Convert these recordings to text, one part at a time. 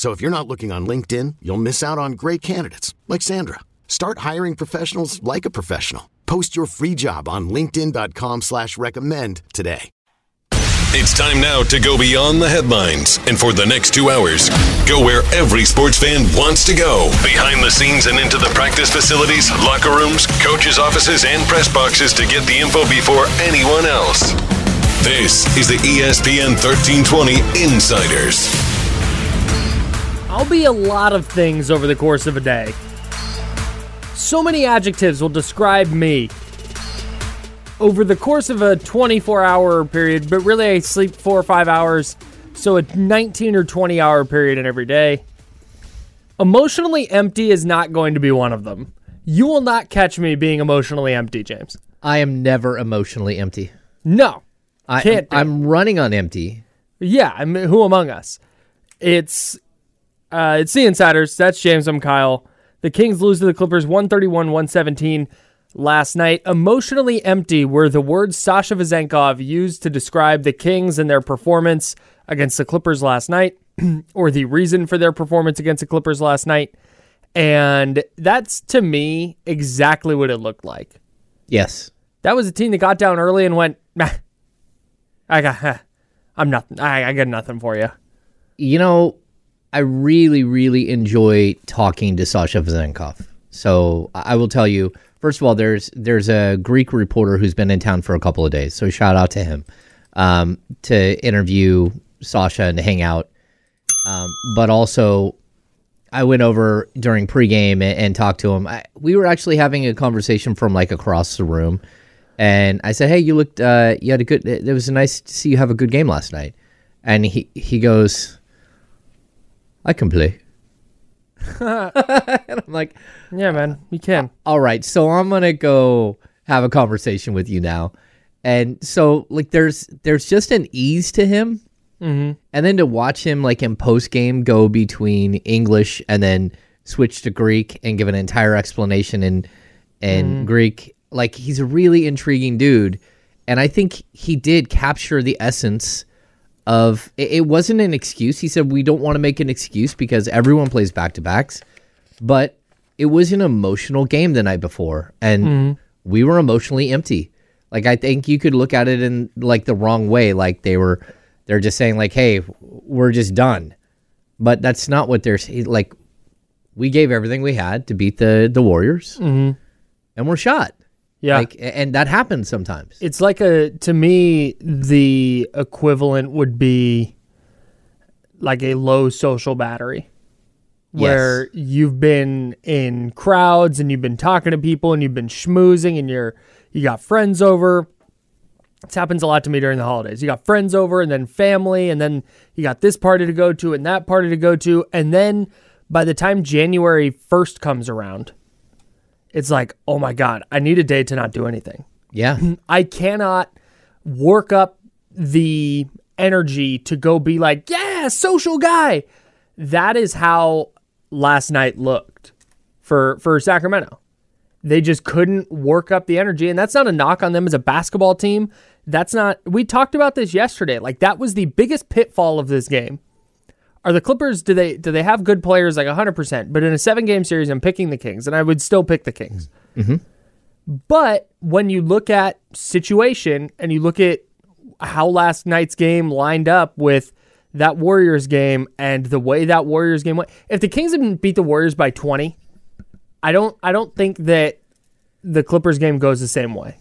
So if you're not looking on LinkedIn, you'll miss out on great candidates like Sandra. Start hiring professionals like a professional. Post your free job on LinkedIn.com slash recommend today. It's time now to go beyond the headlines. And for the next two hours, go where every sports fan wants to go. Behind the scenes and into the practice facilities, locker rooms, coaches' offices, and press boxes to get the info before anyone else. This is the ESPN 1320 Insiders. I'll be a lot of things over the course of a day. So many adjectives will describe me. Over the course of a 24 hour period, but really I sleep four or five hours, so a 19 or 20 hour period in every day. Emotionally empty is not going to be one of them. You will not catch me being emotionally empty, James. I am never emotionally empty. No. I, Can't do I'm running on empty. Yeah, I mean, who among us? It's uh, it's the insiders. That's James. I'm Kyle. The Kings lose to the Clippers 131-117 last night. Emotionally empty were the words Sasha Vezenkov used to describe the Kings and their performance against the Clippers last night, or the reason for their performance against the Clippers last night. And that's to me exactly what it looked like. Yes. That was a team that got down early and went, "Meh, I got, I'm nothing. I, I got nothing for you. You know, I really, really enjoy talking to Sasha Vezenkov. So I will tell you, first of all, there's there's a Greek reporter who's been in town for a couple of days. So shout out to him um, to interview Sasha and to hang out. Um, but also, I went over during pregame and, and talked to him. I, we were actually having a conversation from like across the room, and I said, "Hey, you looked, uh, you had a good. It was nice to see you have a good game last night." And he he goes, "I can play." and I'm like, Yeah, man, you can. all right, so I'm gonna go have a conversation with you now. And so like there's there's just an ease to him. Mm-hmm. And then to watch him like in post game go between English and then switch to Greek and give an entire explanation in in Greek, like he's a really intriguing dude. And I think he did capture the essence of it, it wasn't an excuse. He said we don't want to make an excuse because everyone plays back to backs, but it was an emotional game the night before, and mm-hmm. we were emotionally empty. Like I think you could look at it in like the wrong way, like they were they're just saying like, "Hey, we're just done," but that's not what they're saying. Like we gave everything we had to beat the the Warriors, mm-hmm. and we're shot. Yeah. Like, and that happens sometimes. It's like a to me the equivalent would be like a low social battery where Yes. you've been in crowds and you've been talking to people and you've been schmoozing and you're you got friends over. This happens a lot to me during the holidays. You got friends over and then family and then you got this party to go to and that party to go to and then by the time January 1st comes around it's like, "Oh my god, I need a day to not do anything." Yeah. I cannot work up the energy to go be like, yeah, social guy. That is how last night looked for for Sacramento. They just couldn't work up the energy, and that's not a knock on them as a basketball team. That's not. We talked about this yesterday. Like that was the biggest pitfall of this game. Are the Clippers? Do they do they have good players like hundred percent? But in a seven game series, I'm picking the Kings, and I would still pick the Kings. Mm-hmm. But when you look at situation and you look at how last night's game lined up with that Warriors game and the way that Warriors game went, if the Kings didn't beat the Warriors by 20, I don't I don't think that the Clippers game goes the same way.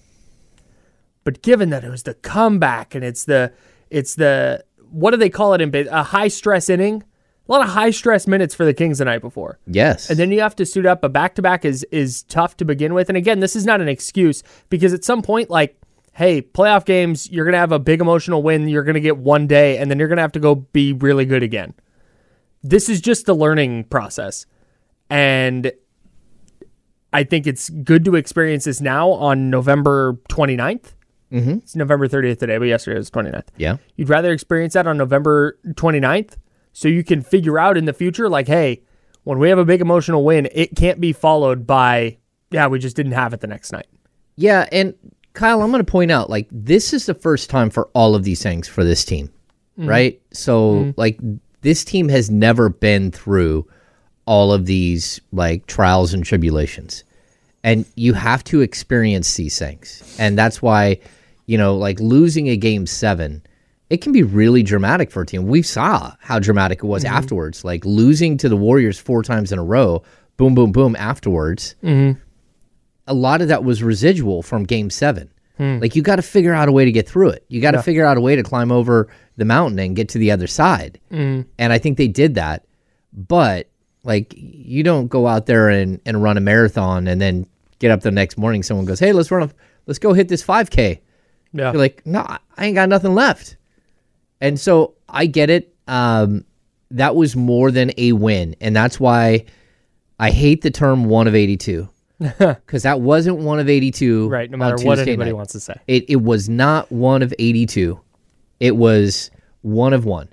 But given that it was the comeback and it's the it's the what do they call it in base? A high stress inning. A lot of high stress minutes for the Kings the night before. Yes. And then you have to suit up. A back to back is is tough to begin with. And again, this is not an excuse because at some point, like, hey, playoff games, you're gonna have a big emotional win. You're gonna get one day, and then you're gonna have to go be really good again. This is just the learning process, and I think it's good to experience this now on November 29th. Mm-hmm. It's November 30th today, but yesterday was 29th. yeah. You'd rather experience that on November 29th so you can figure out in the future, like, hey, when we have a big emotional win, it can't be followed by, yeah, we just didn't have it the next night. Yeah, and Kyle, I'm going to point out like this is the first time for all of these things for this team, right? So like this team has never been through all of these like trials and tribulations. And you have to experience these things. And that's why, you know, like losing a game 7, it can be really dramatic for a team. We saw how dramatic it was mm-hmm. afterwards. Like losing to the Warriors four times in a row, boom boom boom afterwards mm-hmm. a lot of that was residual from game seven. Hmm. Like you got to figure out a way to get through it. You got to figure out a way to climb over the mountain and get to the other side. Mm-hmm. And I think they did that. But like you don't go out there and, and run a marathon and then get up the next morning. Someone goes, "Hey, let's run a let's go hit this 5K." Yeah. You're like, "No, I ain't got nothing left." And so I get it. Um, that was more than a win, and that's why I hate the term one of eighty-two because that wasn't one of eighty-two. right. No matter what anybody night. wants to say. It it was not one of 82. It was one of one.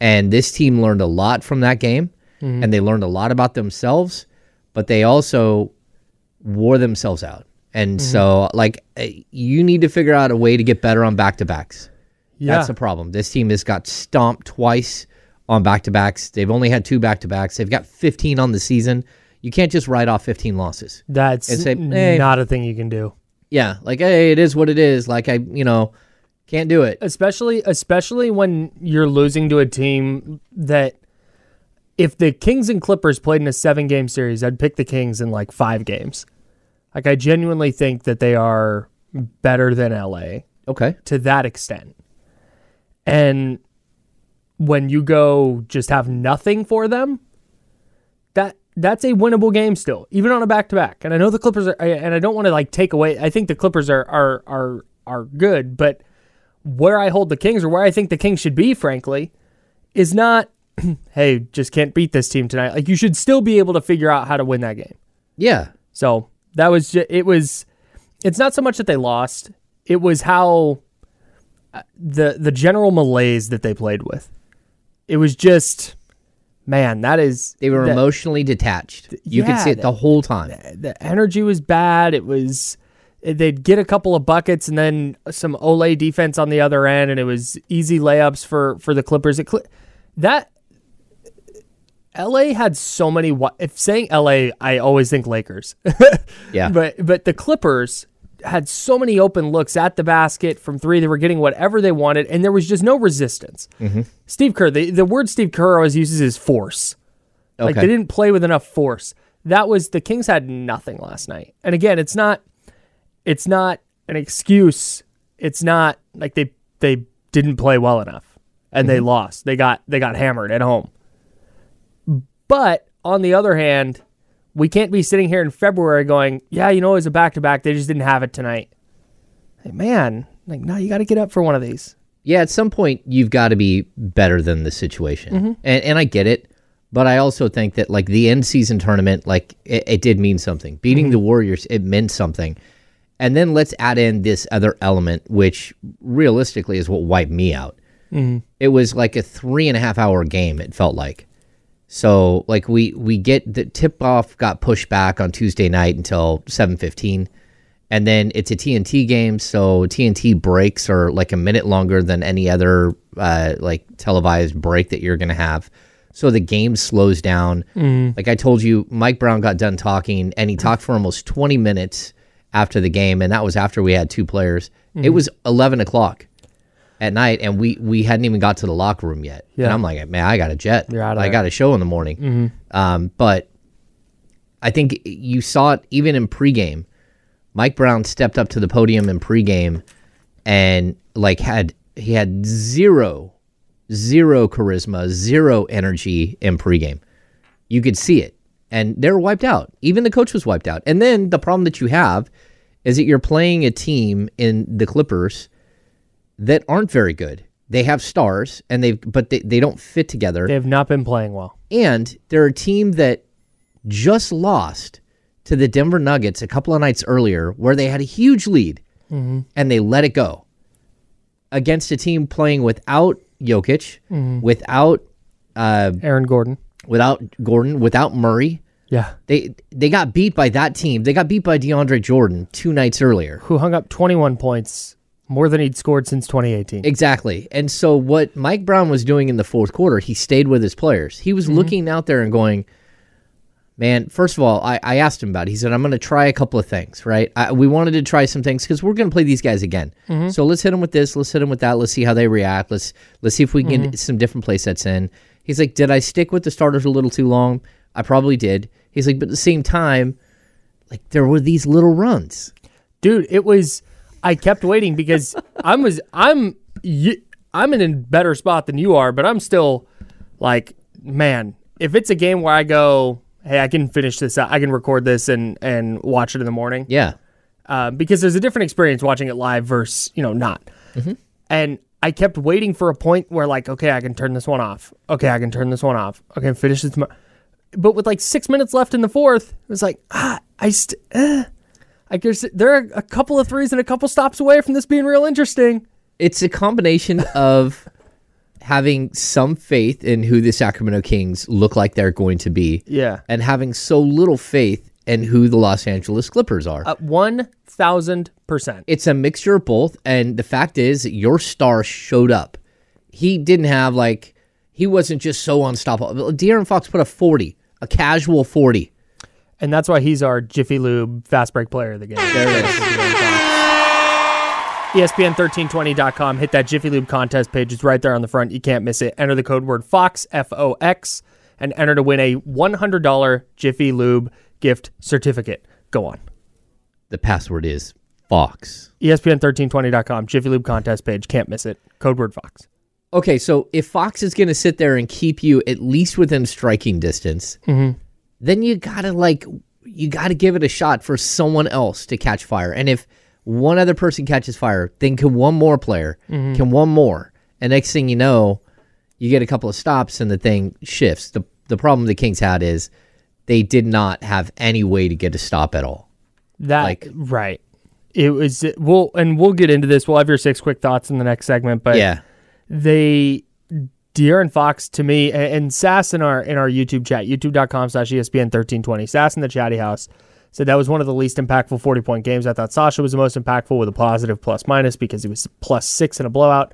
And this team learned a lot from that game and they learned a lot about themselves, but they also wore themselves out. And so like eh, you need to figure out a way to get better on back-to-backs. Yeah. That's a problem. This team has got stomped twice on back-to-backs. They've only had two back-to-backs. They've got 15 on the season. You can't just write off 15 losses. That's and say, "Hey." not a thing you can do. Yeah, like hey, it is what it is. Like I, you know, can't do it. especially especially when you're losing to a team that if the Kings and Clippers played in a seven game series, I'd pick the Kings in like five games. Like I genuinely think that they are better than LA Okay. to that extent. And when you go just have nothing for them, that that's a winnable game still, even on a back to back. And I know the Clippers are, and I don't want to like take away. I think the Clippers are are are are good, but where I hold the Kings or where I think the Kings should be, frankly, is not. hey, just can't beat this team tonight. Like you should still be able to figure out how to win that game. Yeah. So that was just, it was, it's not so much that they lost, it was how uh, the the general malaise that they played with. It was just, man, that is They were that- emotionally detached. You could see it the whole time. the energy was bad. It was they'd get a couple of buckets and then some olé defense on the other end, and it was easy layups for for the Clippers. It, that LA had so many. If saying LA, I always think Lakers. Yeah. But but the Clippers had so many open looks at the basket from three. They were getting whatever they wanted, and there was just no resistance. Mm-hmm. Steve Kerr, the, the word Steve Kerr always uses is force. Like Okay. they didn't play with enough force. That was the Kings had nothing last night. And again, it's not it's not an excuse. It's not like they they didn't play well enough and they mm-hmm. lost. They got they got hammered at home. But on the other hand, we can't be sitting here in February going, "Yeah, you know, it was a back to back. They just didn't have it tonight." Hey, man, like, no, you got to get up for one of these. Yeah, at some point you've got to be better than the situation, mm-hmm. and and I get it, but I also think that like the end season tournament, like it, it did mean something. Beating mm-hmm. the Warriors, it meant something, and then let's add in this other element, which realistically is what wiped me out. Mm-hmm. It was like a three and a half hour game. It felt like. So like we we get the tip off got pushed back on Tuesday night until seven fifteen, and then it's a TNT game. So TNT breaks are like a minute longer than any other uh, like televised break that you're gonna have. So the game slows down. Like I told you, Mike Brown got done talking, and he talked for almost twenty minutes after the game, and that was after we had two players. It was eleven o'clock at night, and we we hadn't even got to the locker room yet. Yeah. And I'm like, man, I got a jet. You're out of I there. got a show in the morning. Um, but I think you saw it even in pregame. Mike Brown stepped up to the podium in pregame and like had he had zero zero charisma, zero energy in pregame. You could see it. And they were wiped out. Even the coach was wiped out. And then the problem that you have is that you're playing a team in the Clippers that aren't very good. They have stars and they but they, they don't fit together. They have not been playing well. And they're a team that just lost to the Denver Nuggets a couple of nights earlier where they had a huge lead and they let it go against a team playing without Jokic, without uh, Aaron Gordon. without Gordon, without Murray. Yeah. They they got beat by that team. They got beat by DeAndre Jordan two nights earlier. Who hung up 21 points, more than he'd scored since 2018. Exactly. And so what Mike Brown was doing in the fourth quarter, he stayed with his players. He was mm-hmm. looking out there and going, man, first of all, I, I asked him about it. He said, I'm going to try a couple of things, right? I, we wanted to try some things because we're going to play these guys again. Mm-hmm. So let's hit them with this. Let's hit them with that. Let's see how they react. Let's let's see if we can get mm-hmm. some different play sets in. He's like, did I stick with the starters a little too long? I probably did. He's like, but at the same time, like there were these little runs. Dude, it was I kept waiting because I was I'm I'm in a better spot than you are, but I'm still like, man, if it's a game where I go, hey, I can finish this out, I can record this and and watch it in the morning. Yeah. uh, because there's a different experience watching it live versus you know not. And I kept waiting for a point where like, okay, I can turn this one off. Okay, I can turn this one off. Okay, finish this. But with like six minutes left in the fourth, it was like, ah, I st- eh. I guess there are a couple of threes and a couple stops away from this being real interesting. it's a combination of having some faith in who the Sacramento Kings look like they're going to be, Yeah. and having so little faith in who the Los Angeles Clippers are. Uh, One thousand percent. it's a mixture of both, and the fact is, your star showed up. He didn't have like he wasn't just so unstoppable. De'Aaron Fox put a forty, a casual forty. And that's why he's our Jiffy Lube fast break player of the game. There it is. E ESPN1320.com. Hit that Jiffy Lube contest page. It's right there on the front. You can't miss it. Enter the code word FOX, F O X, and enter to win a $100 Jiffy Lube gift certificate. Go on. The password is Fox. E ESPN1320.com. Jiffy Lube contest page. Can't miss it. Code word FOX. Okay, so if Fox is going to sit there and keep you at least within striking distance, mm-hmm. Then you gotta like you gotta give it a shot for someone else to catch fire. And if one other person catches fire, then can one more player, mm-hmm. can one more, and next thing you know, you get a couple of stops and the thing shifts. the The problem the Kings had is they did not have any way to get a stop at all. That Like- right. It was we'll and we'll get into this. We'll have your six quick thoughts in the next segment, but yeah, they De'Aaron Fox to me and, and Sass in our in our YouTube chat, youtube.com slash ESPN thirteen twenty. Sass in the chatty house said that was one of the least impactful forty point games. I thought Sasha was the most impactful with a positive plus minus because he was plus six in a blowout.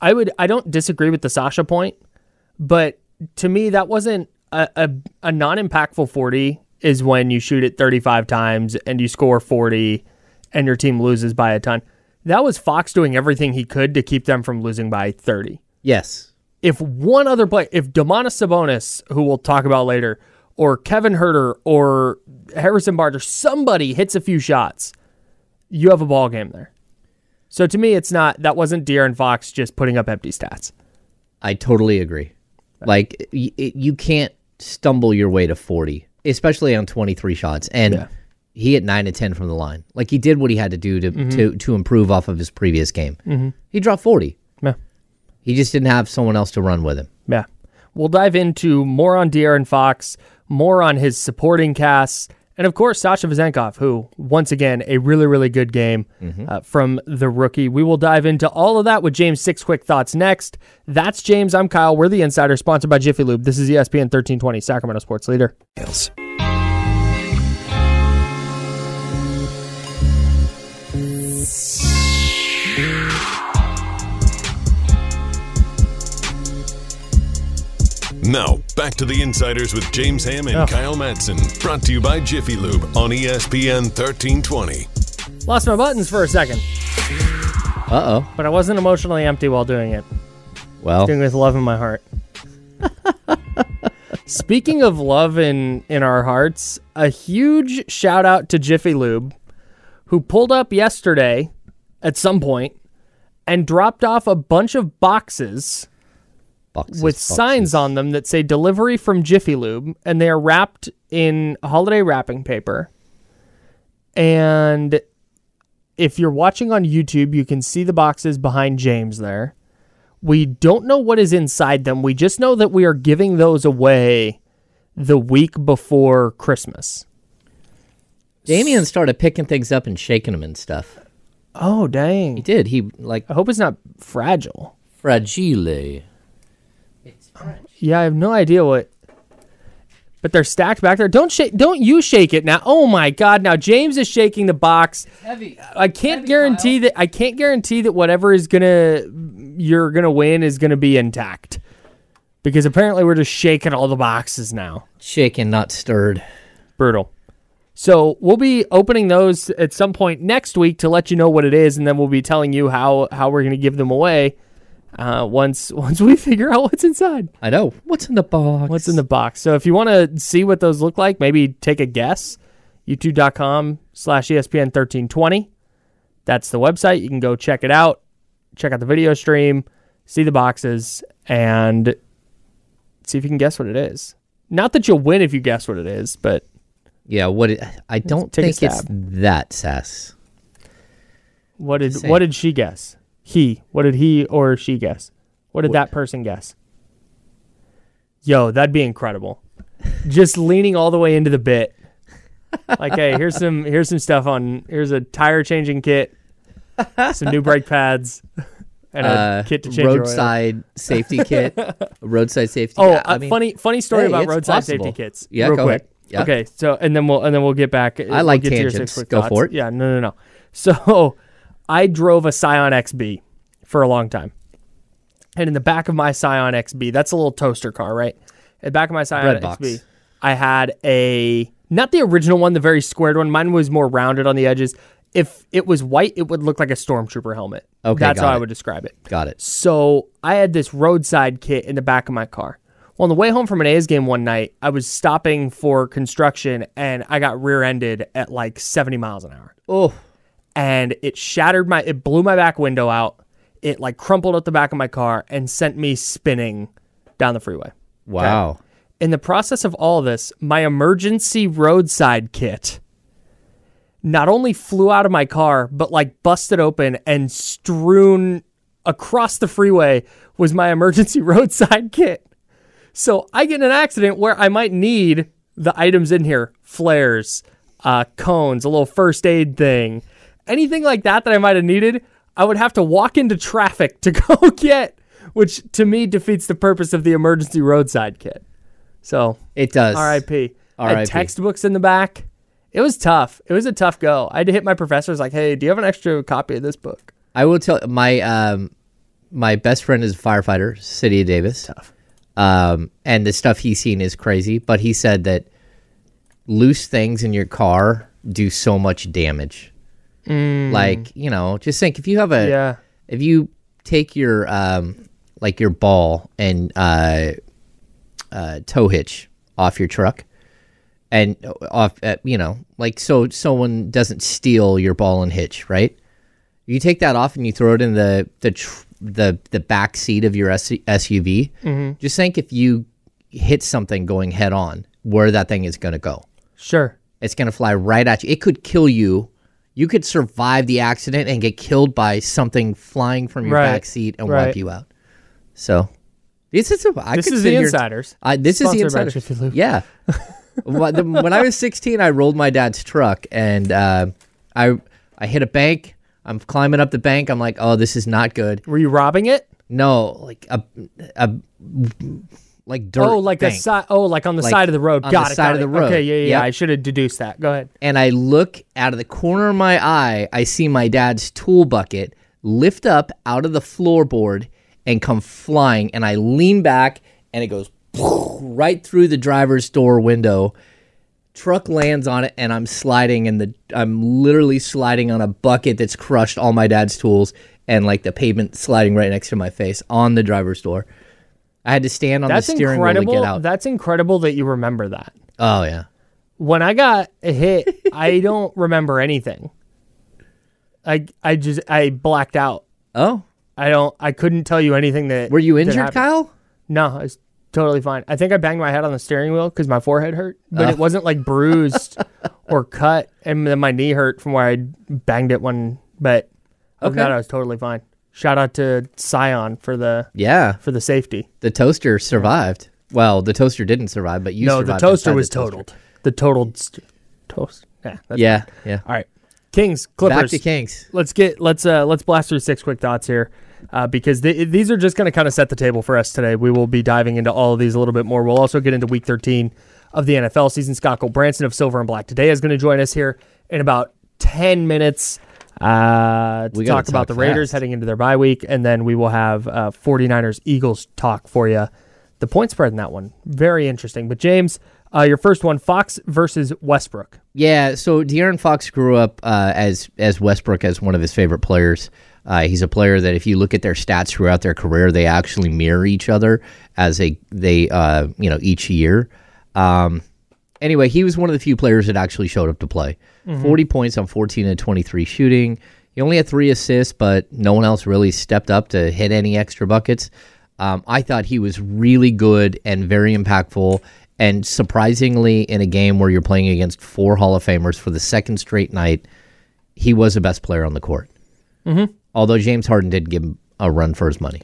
I would I don't disagree with the Sasha point, but to me that wasn't a, a, a non impactful forty is when you shoot it thirty five times and you score forty and your team loses by a ton. That was Fox doing everything he could to keep them from losing by 30 yes, if one other play, if Domantas Sabonis, who we'll talk about later, or Kevin Huerter or Harrison Barnes, somebody hits a few shots, you have a ball game there. So to me, it's not that wasn't De'Aaron Fox just putting up empty stats. I totally agree. Like y- you can't stumble your way to 40, especially on 23 shots. And Yeah. he hit 9 and 10 from the line. Like he did what he had to do to mm-hmm. to, to improve off of his previous game. Mm-hmm. He dropped 40. Yeah. He just didn't have someone else to run with him. Yeah. We'll dive into more on De'Aaron Fox, more on his supporting casts, and of course, Sasha Vezenkov, who, once again, a really, really good game uh, from the rookie. We will dive into all of that with James' six quick thoughts next. That's James. I'm Kyle. We're the Insider, sponsored by Jiffy Lube. This is ESPN 1320, Sacramento Sports Leader. Now, back to the Insiders with James Ham and Oh. Kyle Madson. Brought to you by Jiffy Lube on ESPN 1320. Lost my buttons for a second, Uh oh. but I wasn't emotionally empty while doing it. Well, Doing it with love in my heart. Speaking of love in in our hearts, a huge shout out to Jiffy Lube, who pulled up yesterday at some point and dropped off a bunch of boxes Boxes, with boxes. signs on them that say delivery from Jiffy Lube, and they are wrapped in holiday wrapping paper. And if you're watching on YouTube, you can see the boxes behind James there. We don't know what is inside them. We just know that we are giving those away the week before Christmas. Damien started picking things up and shaking them and stuff. Oh, dang. He did. He like I hope it's not fragile. fragile. Yeah, I have no idea what. But they're stacked back there. Don't shake. Don't you shake it now. Oh my God! Now James is shaking the box. Heavy. I can't guarantee that. I can't guarantee that whatever is gonna you're gonna win is gonna be intact, because apparently we're just shaking all the boxes now. Shaken, not stirred. Brutal. So we'll be opening those at some point next week to let you know what it is, and then we'll be telling you how how we're gonna give them away. Uh, once once we figure out what's inside. I know. What's in the box? what's in the box. So if you want to see what those look like, maybe take a guess. YouTube.com slash E ESPN 1320. That's the website. You can go check it out, check out the video stream, see the boxes, and see if you can guess what it is. Not that you'll win if you guess what it is, but Yeah, what it, I don't think it's that sass. what did what did she guess? He. What did he or she guess? What did that person guess? Yo, that'd be incredible. Just leaning all the way into the bit. Like, hey, here's some here's some stuff on here's a tire changing kit, some new brake pads, and a Uh, kit to change your oil. roadside safety kit. Roadside safety. Oh, yeah, I uh, mean, funny funny story hey, about it's roadside possible. safety kits. Yeah, real go quick. ahead. Yeah. Okay, so and then we'll and then we'll get back. I like we'll get to your tangents. six-quick Go thoughts. for it. Yeah, no, no, no. So I drove a Scion XB for a long time, and in the back of my Scion XB, that's a little toaster car, right? In the back of my Scion Red box. XB, I had a not the original one, the very squared one. Mine was more rounded on the edges. If it was white, it would look like a stormtrooper helmet. Okay, that's got how I would describe it. got it. So I had this roadside kit in the back of my car. Well, on the way home from an A's game one night, I was stopping for construction and I got rear ended at like 70 miles an hour. Oh, And it shattered my, it blew my back window out. It like crumpled up the back of my car and sent me spinning down the freeway. wow. In the process of all this, my emergency roadside kit not only flew out of my car, but like busted open and strewn across the freeway was my emergency roadside kit. So I get in an accident where I might need the items in here flares, uh, cones, a little first aid thing, anything like that that I might have needed. I would have to walk into traffic to go get, which to me defeats the purpose of the emergency roadside kit. So It does. R.I.P. I R.I.P.. textbooks in the back. It was tough. It was a tough go. I had to hit my professors like, "Hey, do you have an extra copy of this book?" I will tell my um my best friend is a firefighter, City of Davis. Tough. Um, and the stuff he's seen is crazy. But he said that loose things in your car do so much damage. Like you know, just think if you have a Yeah. if you take your um like your ball and uh uh tow hitch off your truck and off uh, you know like so someone doesn't steal your ball and hitch right you take that off and you throw it in the the tr- the, the back seat of your S- SUV just think if you hit something going head on where that thing is going to go Sure. it's going to fly right at you. It could kill you. You could survive the accident and get killed by something flying from your Right, back seat and right. wipe you out. So, this is a, I This is the here- insiders. I, this is the Sponsored by insider. Jiffy Lube. Yeah. when, the- when I was 16, I rolled my dad's truck and uh, I I hit a bank. I'm climbing up the bank. I'm like, oh, this is not good. Were you robbing it? No, like a a like oh, dirt. oh, like a bank. side. Oh, like on the Like, side of the road. on got the it. side of the road. Okay. Yeah. Yeah. Yep. I should have deduced that. Go ahead. and I look out of the corner of my eye, I see my dad's tool bucket lift up out of the floorboard and come flying. And I lean back and it goes right through the driver's door window. Truck lands on it and I'm sliding and the I'm literally sliding on a bucket that's crushed all my dad's tools and like the pavement sliding right next to my face on the driver's door. I had to stand on That's the steering wheel to get out. That's incredible that you remember that. oh yeah. When I got hit, I don't remember anything. I I just I blacked out. Oh, I don't. I couldn't tell you anything that. were you that injured, happened. Kyle? No, I was totally fine. I think I banged my head on the steering wheel because my forehead hurt, but Oh. it wasn't like bruised or cut, and then my knee hurt from where I banged it when. But Okay. that, I was totally fine. Shout out to Scion for the Yeah, for the safety. the toaster survived. Well, the toaster didn't survive, but you no, the toaster was the toaster. totaled. The totaled st- toast. Yeah. Yeah, yeah. All right. Kings Clippers. Back to Kings. let's get let's uh let's blast through six quick thoughts here uh, because th- these are just going to kind of set the table for us today we will be diving into all of these a little bit more we'll also get into week 13 of the nfl season scott branson of silver and black today is going to join us here in about 10 minutes uh, to We talk about talk the raiders fast. heading into their bye week and then we will have uh, 49ers eagles talk for you the point spread in that one very interesting but james uh, your first one fox versus westbrook Yeah, so De'Aaron Fox grew up uh, as as Westbrook as one of his favorite players. Uh, he's a player that if you look at their stats throughout their career, they actually mirror each other as a they uh, you know each year. Um, anyway, he was one of the few players that actually showed up to play. Forty points on fourteen and twenty three shooting. He only had three assists, but no one else really stepped up to hit any extra buckets. Um, I thought he was really good and very impactful. And surprisingly, in a game where you're playing against four Hall of Famers for the second straight night, he was the best player on the court. Mm-hmm. Although James Harden did give him a run for his money.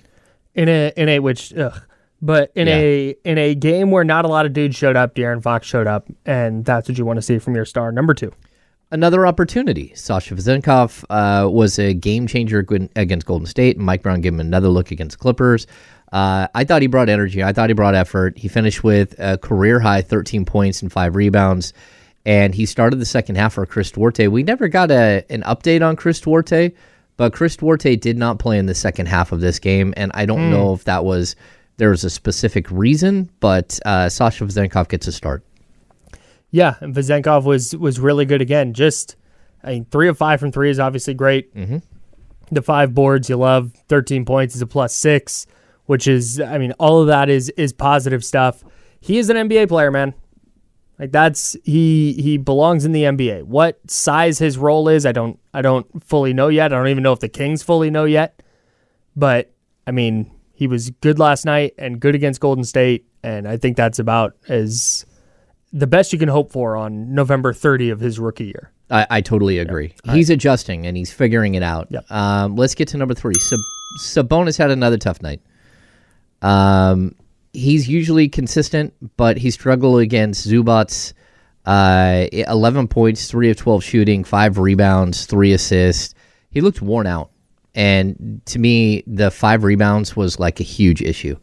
in a in a which ugh, but in a in a game where not a lot of dudes showed up, De'Aaron Fox showed up, and that's what you want to see from your star. Number two. Another opportunity. Sasha Vezenkov uh, was a game changer against Golden State. Mike Brown gave him another look against Clippers. Uh, I thought he brought energy. I thought he brought effort. He finished with a career high 13 points and five rebounds. And he started the second half for Chris Duarte. We never got a, an update on Chris Duarte, but Chris Duarte did not play in the second half of this game. And I don't know if that was there was a specific reason, but uh, Sasha Vezenkov gets a start. Yeah, and Vezenkov was was really good again. Just I mean, three of five from three is obviously great. Mm-hmm. The five boards you love. Thirteen points is a plus six, which is I mean all of that is is positive stuff. He is an NBA player, man. Like that's he he belongs in the NBA. What size his role is, I don't I don't fully know yet. I don't even know if the Kings fully know yet. But I mean, he was good last night and good against Golden State, and I think that's about as the best you can hope for on November 30 of his rookie year. I, I totally agree. He's adjusting and he's figuring it out. Yep. Um, let's get to number three. Sab- Sabonis had another tough night. Um, he's usually consistent, but he struggled against Zubac. Uh, 11 points, 3 of 12 shooting, 5 rebounds, 3 assists. He looked worn out. And to me, the 5 rebounds was like a huge issue.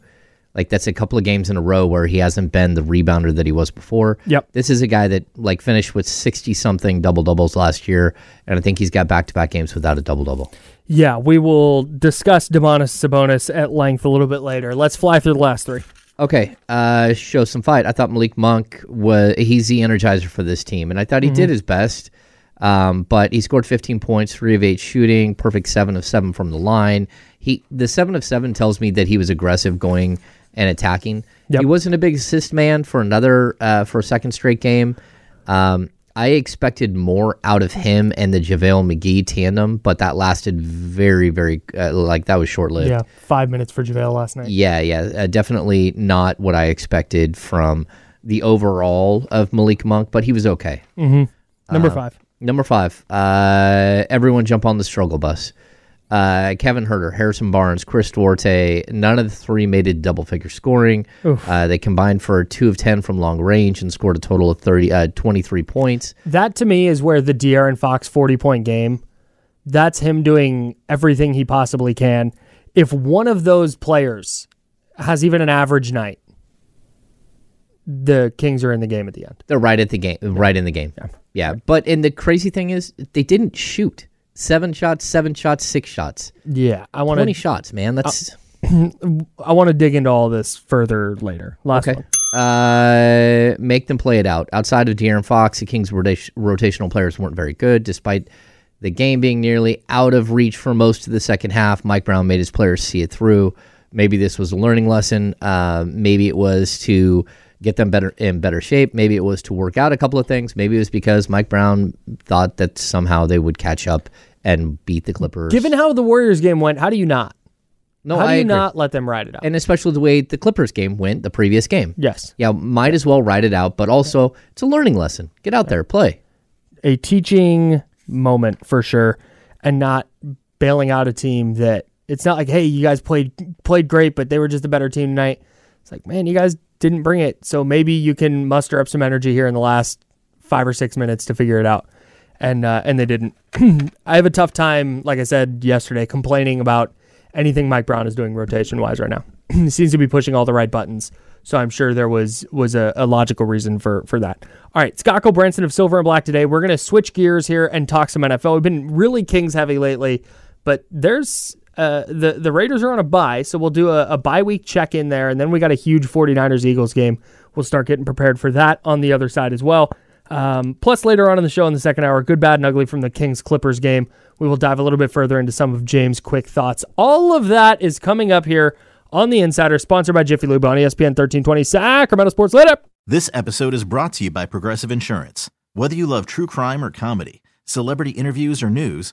Like that's a couple of games in a row where he hasn't been the rebounder that he was before. Yep. This is a guy that like finished with 60 something double doubles last year and I think he's got back-to-back games without a double double. Yeah, we will discuss Domantas Sabonis at length a little bit later. Let's fly through the last three. Okay, uh, show some fight. I thought Malik Monk was he's the energizer for this team, and I thought he did his best. Um, but he scored 15 points, three of eight shooting, perfect seven of seven from the line. He the seven of seven tells me that he was aggressive going and attacking. Yep. He wasn't a big assist man for another uh, for a second straight game. Um, I expected more out of him and the JaVale McGee tandem, but that lasted very, very uh, like that was short lived. Yeah, five minutes for JaVale last night. Yeah, yeah, uh, definitely not what I expected from the overall of Malik Monk, but he was okay. Mm-hmm. Number five. Number five, uh, everyone jump on the struggle bus. Uh, Kevin Huerter, Harrison Barnes, Chris Duarte, none of the three made it double figure scoring. Uh, they combined for two of 10 from long range and scored a total of 30, uh, 23 points. That to me is where the De'Aaron Fox 40 point game, that's him doing everything he possibly can. If one of those players has even an average night, the Kings are in the game at the end. They're right at the game, right in the game. Yeah. But and the crazy thing is, they didn't shoot seven shots, seven shots, six shots, Yeah, I want twenty shots. Man, that's I want to dig into all this further later. Last okay. one. Uh, make them play it out. Outside of De'Aaron Fox, the Kings' rota- rotational players weren't very good, despite the game being nearly out of reach for most of the second half. Mike Brown made his players see it through. Maybe this was a learning lesson. Uh, maybe it was to get them better in better shape. Maybe it was to work out a couple of things. Maybe it was because Mike Brown thought that somehow they would catch up and beat the Clippers. Given how the Warriors game went, how do you not? no, how do I you agree. not let them ride it out? and especially the way the Clippers game went the previous game. yes. Yeah, might as well ride it out, but also it's a learning lesson. Get out there, play. a teaching moment for sure, and not bailing out a team that it's not like, hey, you guys played played great, but they were just a better team tonight. It's like, man, you guys didn't bring it, so maybe you can muster up some energy here in the last five or six minutes to figure it out, and uh, and they didn't. I have a tough time, like I said yesterday, complaining about anything Mike Brown is doing rotation wise right now. he seems to be pushing all the right buttons. So I'm sure there was was a, a logical reason for for that. All right, Scott Branson of Silver and Black today. We're gonna switch gears here and talk some NFL. We've been really Kings heavy lately, but there's uh, the the Raiders are on a bye, so we'll do a, a bye week check in there, and then we got a huge 49ers Eagles game. We'll start getting prepared for that on the other side as well. Um, plus, later on in the show in the second hour, good, bad, and ugly from the Kings Clippers game. We will dive a little bit further into some of James' quick thoughts. All of that is coming up here on the Insider, sponsored by Jiffy Lube on ESPN 1320 Sacramento Sports. Later. This episode is brought to you by Progressive Insurance. Whether you love true crime or comedy, celebrity interviews or news,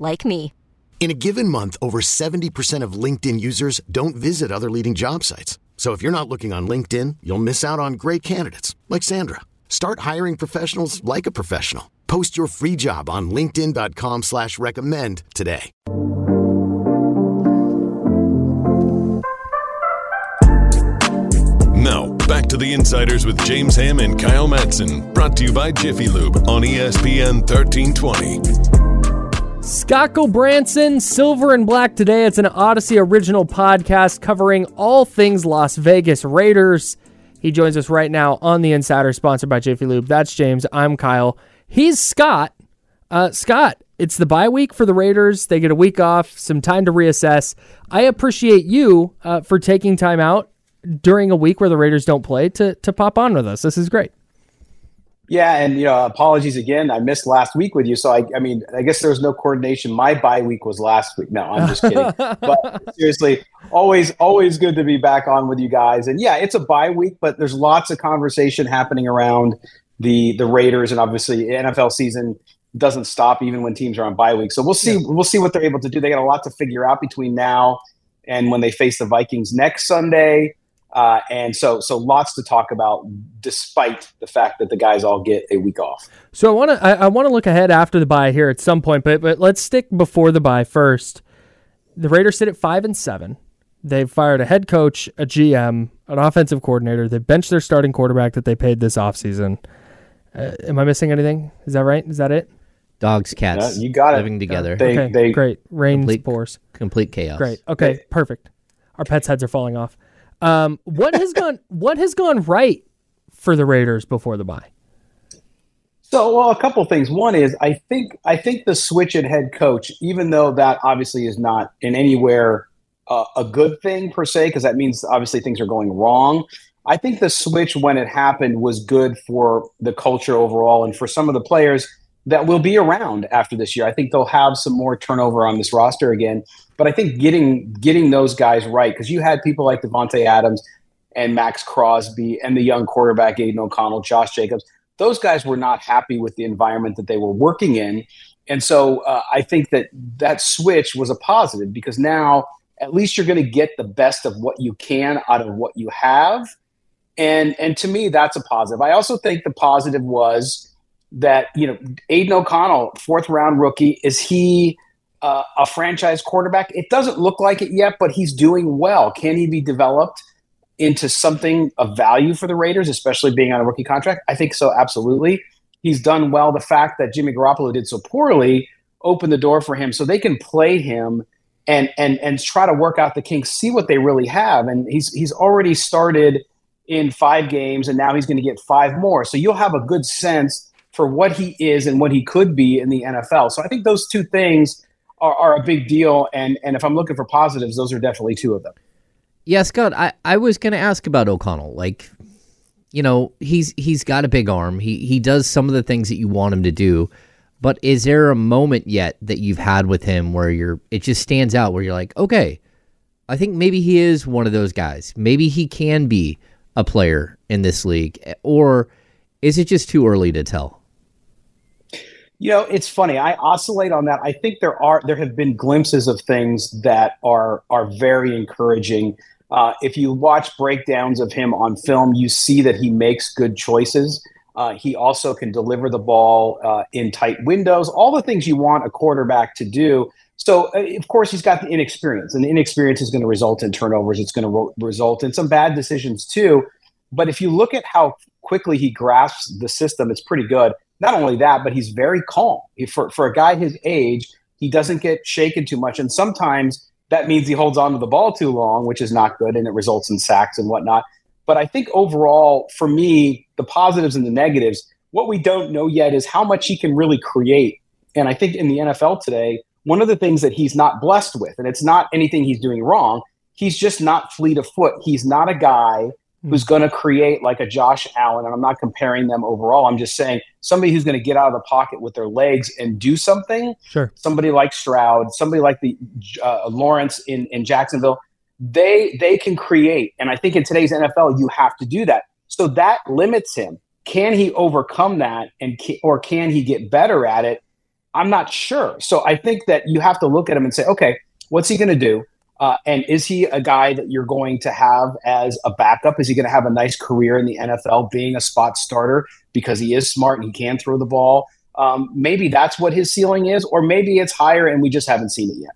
like me. In a given month, over 70% of LinkedIn users don't visit other leading job sites. So if you're not looking on LinkedIn, you'll miss out on great candidates like Sandra. Start hiring professionals like a professional. Post your free job on linkedin.com slash recommend today. Now, back to the Insiders with James Ham and Kyle Madson, brought to you by Jiffy Lube on ESPN 1320. Scott Branson, Silver and Black today. It's an Odyssey original podcast covering all things Las Vegas Raiders. He joins us right now on the Insider, sponsored by Jiffy Lube. That's James. I'm Kyle. He's Scott. Uh, Scott, it's the bye week for the Raiders. They get a week off, some time to reassess. I appreciate you uh, for taking time out during a week where the Raiders don't play to to pop on with us. This is great. Yeah, and you know, apologies again. I missed last week with you, so I, I mean, I guess there was no coordination. My bye week was last week. No, I'm just kidding. but seriously, always, always good to be back on with you guys. And yeah, it's a bye week, but there's lots of conversation happening around the the Raiders, and obviously, NFL season doesn't stop even when teams are on bye week. So we'll see. We'll see what they're able to do. They got a lot to figure out between now and when they face the Vikings next Sunday. Uh, and so, so lots to talk about, despite the fact that the guys all get a week off. So I want to I, I want to look ahead after the bye here at some point, but but let's stick before the bye first. The Raiders sit at five and seven. They've fired a head coach, a GM, an offensive coordinator. They benched their starting quarterback that they paid this offseason. Uh, am I missing anything? Is that right? Is that it? Dogs, cats, Yeah, you got it. living together. They- okay, they- great. Rain Complete- pours. Complete chaos. Great. Okay, perfect. Our pets' heads are falling off. Um, what has gone What has gone right for the Raiders before the bye? So, well, a couple things. One is I think I think the switch at head coach, even though that obviously is not in anywhere uh, a good thing per se, because that means obviously things are going wrong. I think the switch when it happened was good for the culture overall and for some of the players that will be around after this year. I think they'll have some more turnover on this roster again. But I think getting getting those guys right, because you had people like Davante Adams and Maxx Crosby and the young quarterback Aidan O'Connell, Josh Jacobs. Those guys were not happy with the environment that they were working in, and so uh, I think that that switch was a positive because now at least you're going to get the best of what you can out of what you have, And and to me, that's a positive. I also think the positive was that you know Aidan O'Connell, fourth round rookie, is he uh, a franchise quarterback? It doesn't look like it yet, but he's doing well. Can he be developed into something of value for the Raiders, especially being on a rookie contract? I think so, absolutely. He's done well. The fact that Jimmy Garoppolo did so poorly opened the door for him, so they can play him and and and try to work out the kinks, see what they really have. And he's he's already started in five games, and now he's going to get five more. So you'll have a good sense for what he is and what he could be in the NFL. So I think those two things are, are a big deal. And and if I'm looking for positives, those are definitely two of them. Yeah, Scott, I, I was gonna ask about O'Connell. Like, you know, he's he's got a big arm. He he does some of the things that you want him to do. But is there a moment yet that you've had with him where you're it just stands out where you're like, okay, I think maybe he is one of those guys. Maybe he can be a player in this league. Or is it just too early to tell? You know, it's funny. I oscillate on that. I think there are there have been glimpses of things that are are very encouraging. Uh, if you watch breakdowns of him on film, you see that he makes good choices. Uh, he also can deliver the ball uh, in tight windows, all the things you want a quarterback to do. So, uh, of course, he's got the inexperience, and the inexperience is going to result in turnovers. It's going to ro- result in some bad decisions, too. But if you look at how quickly he grasps the system, it's pretty good not only that, but he's very calm. For, for a guy his age, he doesn't get shaken too much. And sometimes that means he holds on to the ball too long, which is not good, and it results in sacks and whatnot. But I think overall, for me, the positives and the negatives, what we don't know yet is how much he can really create. And I think in the NFL today, one of the things that he's not blessed with, and it's not anything he's doing wrong, he's just not fleet of foot. He's not a guy who's going to create like a Josh Allen. And I'm not comparing them overall. I'm just saying somebody who's going to get out of the pocket with their legs and do something. Sure. Somebody like Stroud, somebody like the uh, Lawrence in, in Jacksonville, they they can create. And I think in today's NFL, you have to do that. So that limits him. Can he overcome that, and or can he get better at it? I'm not sure. So I think that you have to look at him and say, okay, what's he going to do? Uh, and is he a guy that you're going to have as a backup? Is he going to have a nice career in the NFL being a spot starter because he is smart and he can throw the ball? Um, maybe that's what his ceiling is, or maybe it's higher and we just haven't seen it yet.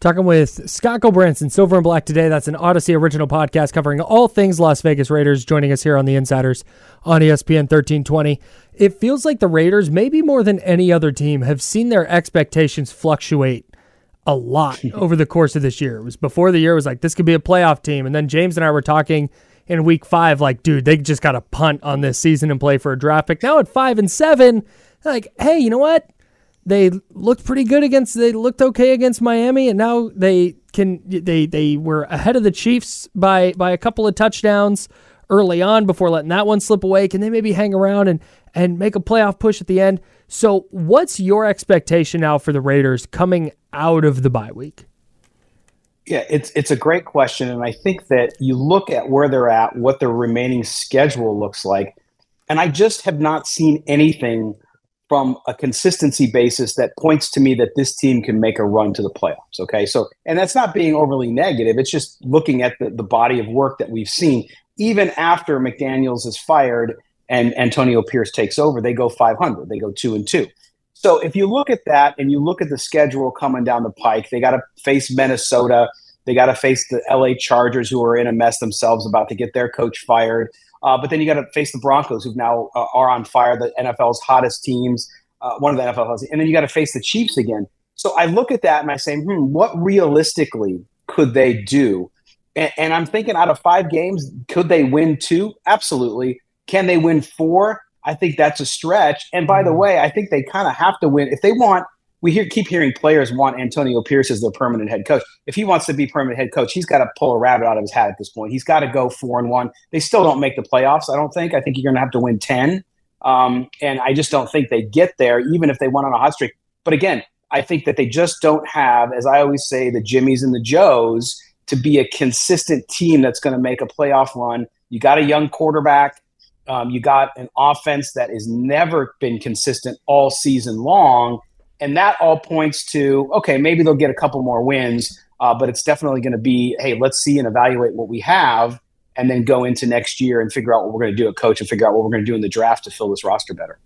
Talking with Scott Gulbransen, Silver and Black today. That's an Audacy original podcast covering all things Las Vegas Raiders. Joining us here on the Insiders on ESPN 1320. It feels like the Raiders, maybe more than any other team, have seen their expectations fluctuate a lot over the course of this year. It was before the year it was like this could be a playoff team, and then James and I were talking in week five, like, dude, they just got to punt on this season and play for a draft pick. Now at five and seven, like, hey, you know what? They looked pretty good against. They looked okay against Miami, and now they can. They they were ahead of the Chiefs by by a couple of touchdowns early on before letting that one slip away. Can they maybe hang around and and make a playoff push at the end? So, what's your expectation now for the Raiders coming out of the bye week? Yeah, it's it's a great question, and I think that you look at where they're at, what their remaining schedule looks like, and I just have not seen anything from a consistency basis that points to me that this team can make a run to the playoffs. Okay, so and that's not being overly negative; it's just looking at the, the body of work that we've seen, even after McDaniels is fired and Antonio Pierce takes over, they go 500. They go two and two. So if you look at that and you look at the schedule coming down the pike, they got to face Minnesota. They got to face the LA Chargers, who are in a mess themselves, about to get their coach fired. Uh, but then you got to face the Broncos, who now uh, are on fire, the NFL's hottest teams, uh, one of the NFL's, and then you got to face the Chiefs again. So I look at that and I say, hmm, what realistically could they do? And, and I'm thinking, out of five games, could they win two? Absolutely. Can they win four? I think that's a stretch. And by the mm-hmm. way, I think they kind of have to win if they want. We hear, keep hearing players want Antonio Pierce as their permanent head coach. If he wants to be permanent head coach, he's got to pull a rabbit out of his hat at this point. He's got to go four and one. They still don't make the playoffs. I don't think. I think you're going to have to win ten. Um, and I just don't think they get there, even if they went on a hot streak. But again, I think that they just don't have, as I always say, the Jimmies and the Joes to be a consistent team that's going to make a playoff run. You got a young quarterback. Um, you got an offense that has never been consistent all season long. And that all points to okay, maybe they'll get a couple more wins, uh, but it's definitely going to be hey, let's see and evaluate what we have. and then go into next year and figure out what we're going to do at coach and figure out what we're going to do in the draft to fill this roster better.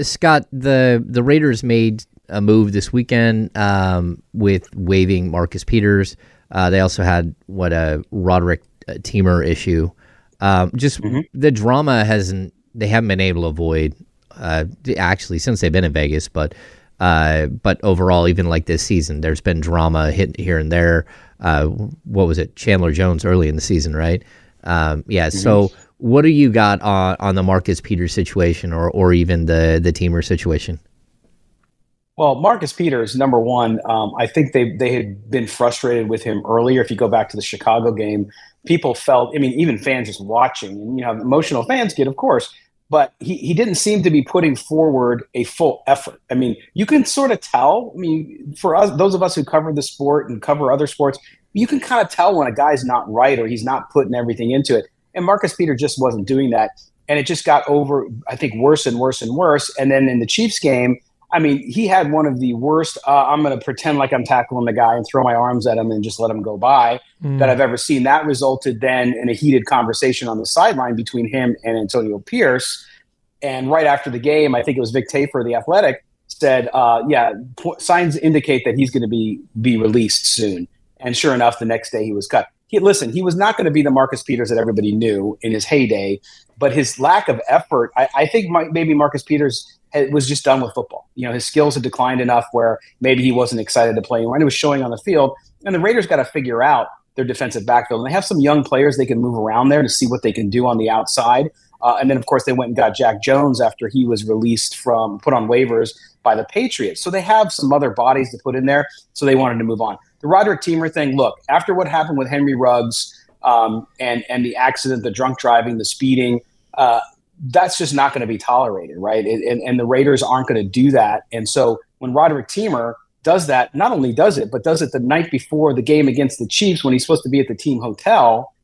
Scott, the the Raiders made a move this weekend um, with waiving Marcus Peters. Uh, they also had what a Roderic uh, Teamer issue. Um, just mm-hmm. the drama hasn't they haven't been able to avoid uh, actually since they've been in Vegas, but uh, but overall, even like this season, there's been drama hit here and there. Uh, what was it, Chandler Jones early in the season, right? Um, yeah. Mm-hmm. So, what do you got on on the Marcus Peters situation, or or even the the Teamer situation? Well, Marcus Peters, number one, um, I think they they had been frustrated with him earlier. If you go back to the Chicago game, people felt. I mean, even fans just watching, and you know, emotional fans get, of course. But he, he didn't seem to be putting forward a full effort. I mean, you can sort of tell. I mean, for us, those of us who cover the sport and cover other sports, you can kind of tell when a guy's not right or he's not putting everything into it. And Marcus Peter just wasn't doing that. And it just got over, I think, worse and worse and worse. And then in the Chiefs game, I mean, he had one of the worst. Uh, I'm going to pretend like I'm tackling the guy and throw my arms at him and just let him go by mm. that I've ever seen. That resulted then in a heated conversation on the sideline between him and Antonio Pierce. And right after the game, I think it was Vic Tafur, the athletic, said, uh, "Yeah, p- signs indicate that he's going to be be released soon." And sure enough, the next day he was cut. He, listen, he was not going to be the Marcus Peters that everybody knew in his heyday, but his lack of effort, I, I think my, maybe Marcus Peters was just done with football. You know, his skills had declined enough where maybe he wasn't excited to play anymore. And it was showing on the field. And the Raiders got to figure out their defensive backfield. And they have some young players they can move around there to see what they can do on the outside. Uh, and then, of course, they went and got Jack Jones after he was released from put on waivers by the Patriots. So they have some other bodies to put in there. So they wanted to move on. The Roderic Teamer thing. Look, after what happened with Henry Ruggs um, and and the accident, the drunk driving, the speeding. Uh, that's just not going to be tolerated, right? And, and the Raiders aren't going to do that. And so when Roderic Teamer does that, not only does it, but does it the night before the game against the Chiefs when he's supposed to be at the team hotel,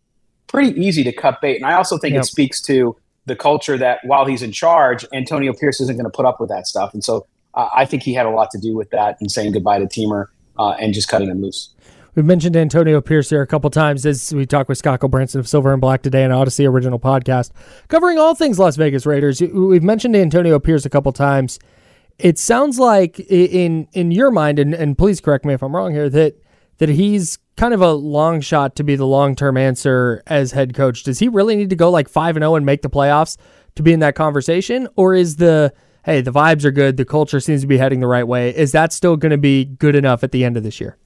pretty easy to cut bait. And I also think yep. it speaks to the culture that while he's in charge, Antonio Pierce isn't going to put up with that stuff. And so uh, I think he had a lot to do with that and saying goodbye to Teamer uh, and just cutting him loose. We've mentioned Antonio Pierce here a couple times as we talk with Scott Branson of Silver and Black today on Audacy Original Podcast, covering all things Las Vegas Raiders. We've mentioned Antonio Pierce a couple times. It sounds like in in your mind, and, and please correct me if I'm wrong here, that that he's kind of a long shot to be the long term answer as head coach. Does he really need to go like five and zero oh and make the playoffs to be in that conversation, or is the hey the vibes are good, the culture seems to be heading the right way? Is that still going to be good enough at the end of this year?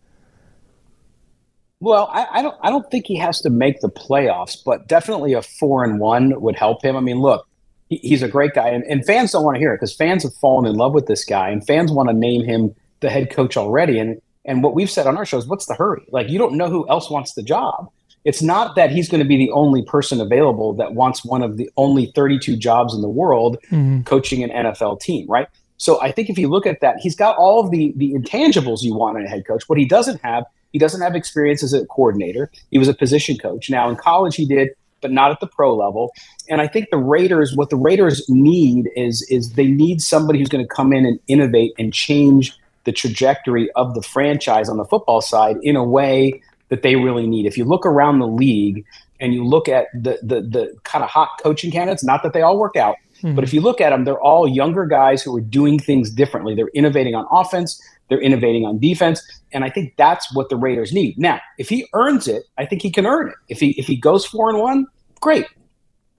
Well, I, I, don't. I don't think he has to make the playoffs, but definitely a four and one would help him. I mean, look, he, he's a great guy, and, and fans don't want to hear it because fans have fallen in love with this guy, and fans want to name him the head coach already. And and what we've said on our shows, what's the hurry? Like, you don't know who else wants the job. It's not that he's going to be the only person available that wants one of the only 32 jobs in the world mm-hmm. coaching an NFL team, right? So I think if you look at that, he's got all of the the intangibles you want in a head coach. What he doesn't have he doesn't have experience as a coordinator. He was a position coach. Now in college he did, but not at the pro level. And I think the Raiders, what the Raiders need is is they need somebody who's going to come in and innovate and change the trajectory of the franchise on the football side in a way that they really need. If you look around the league and you look at the the, the kind of hot coaching candidates, not that they all work out, mm-hmm. but if you look at them, they're all younger guys who are doing things differently. They're innovating on offense. They're innovating on defense, and I think that's what the Raiders need. Now, if he earns it, I think he can earn it. If he if he goes four and one, great.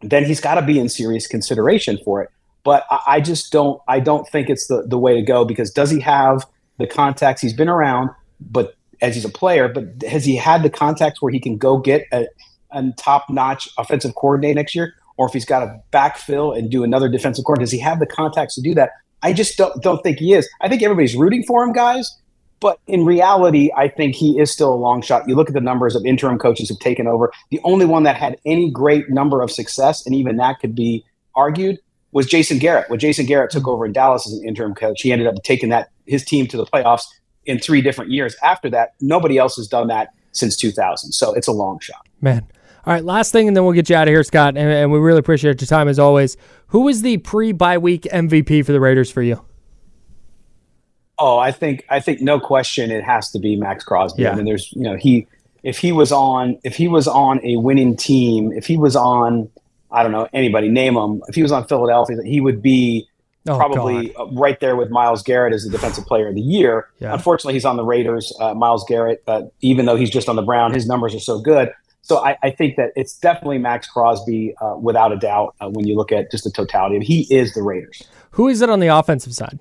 Then he's got to be in serious consideration for it. But I, I just don't. I don't think it's the the way to go because does he have the contacts? He's been around, but as he's a player, but has he had the contacts where he can go get a, a top notch offensive coordinator next year? Or if he's got to backfill and do another defensive coordinator, does he have the contacts to do that? I just don't don't think he is. I think everybody's rooting for him, guys. But in reality, I think he is still a long shot. You look at the numbers of interim coaches who've taken over. The only one that had any great number of success, and even that could be argued, was Jason Garrett. When Jason Garrett took over in Dallas as an interim coach, he ended up taking that his team to the playoffs in three different years. After that, nobody else has done that since 2000. So it's a long shot. Man, all right, last thing, and then we'll get you out of here, Scott. And, and we really appreciate your time as always. Who was the pre bye week MVP for the Raiders for you? Oh, I think I think no question it has to be Maxx Crosby. Yeah. I mean, there's you know he if he was on if he was on a winning team, if he was on I don't know anybody name him, if he was on Philadelphia, he would be Oh, probably uh, right there with Myles Garrett as the defensive player of the year. Yeah. Unfortunately, he's on the Raiders. Uh, Myles Garrett, uh, even though he's just on the Brown, his numbers are so good. So I, I think that it's definitely Maxx Crosby, uh, without a doubt, uh, when you look at just the totality of He is the Raiders. Who is it on the offensive side?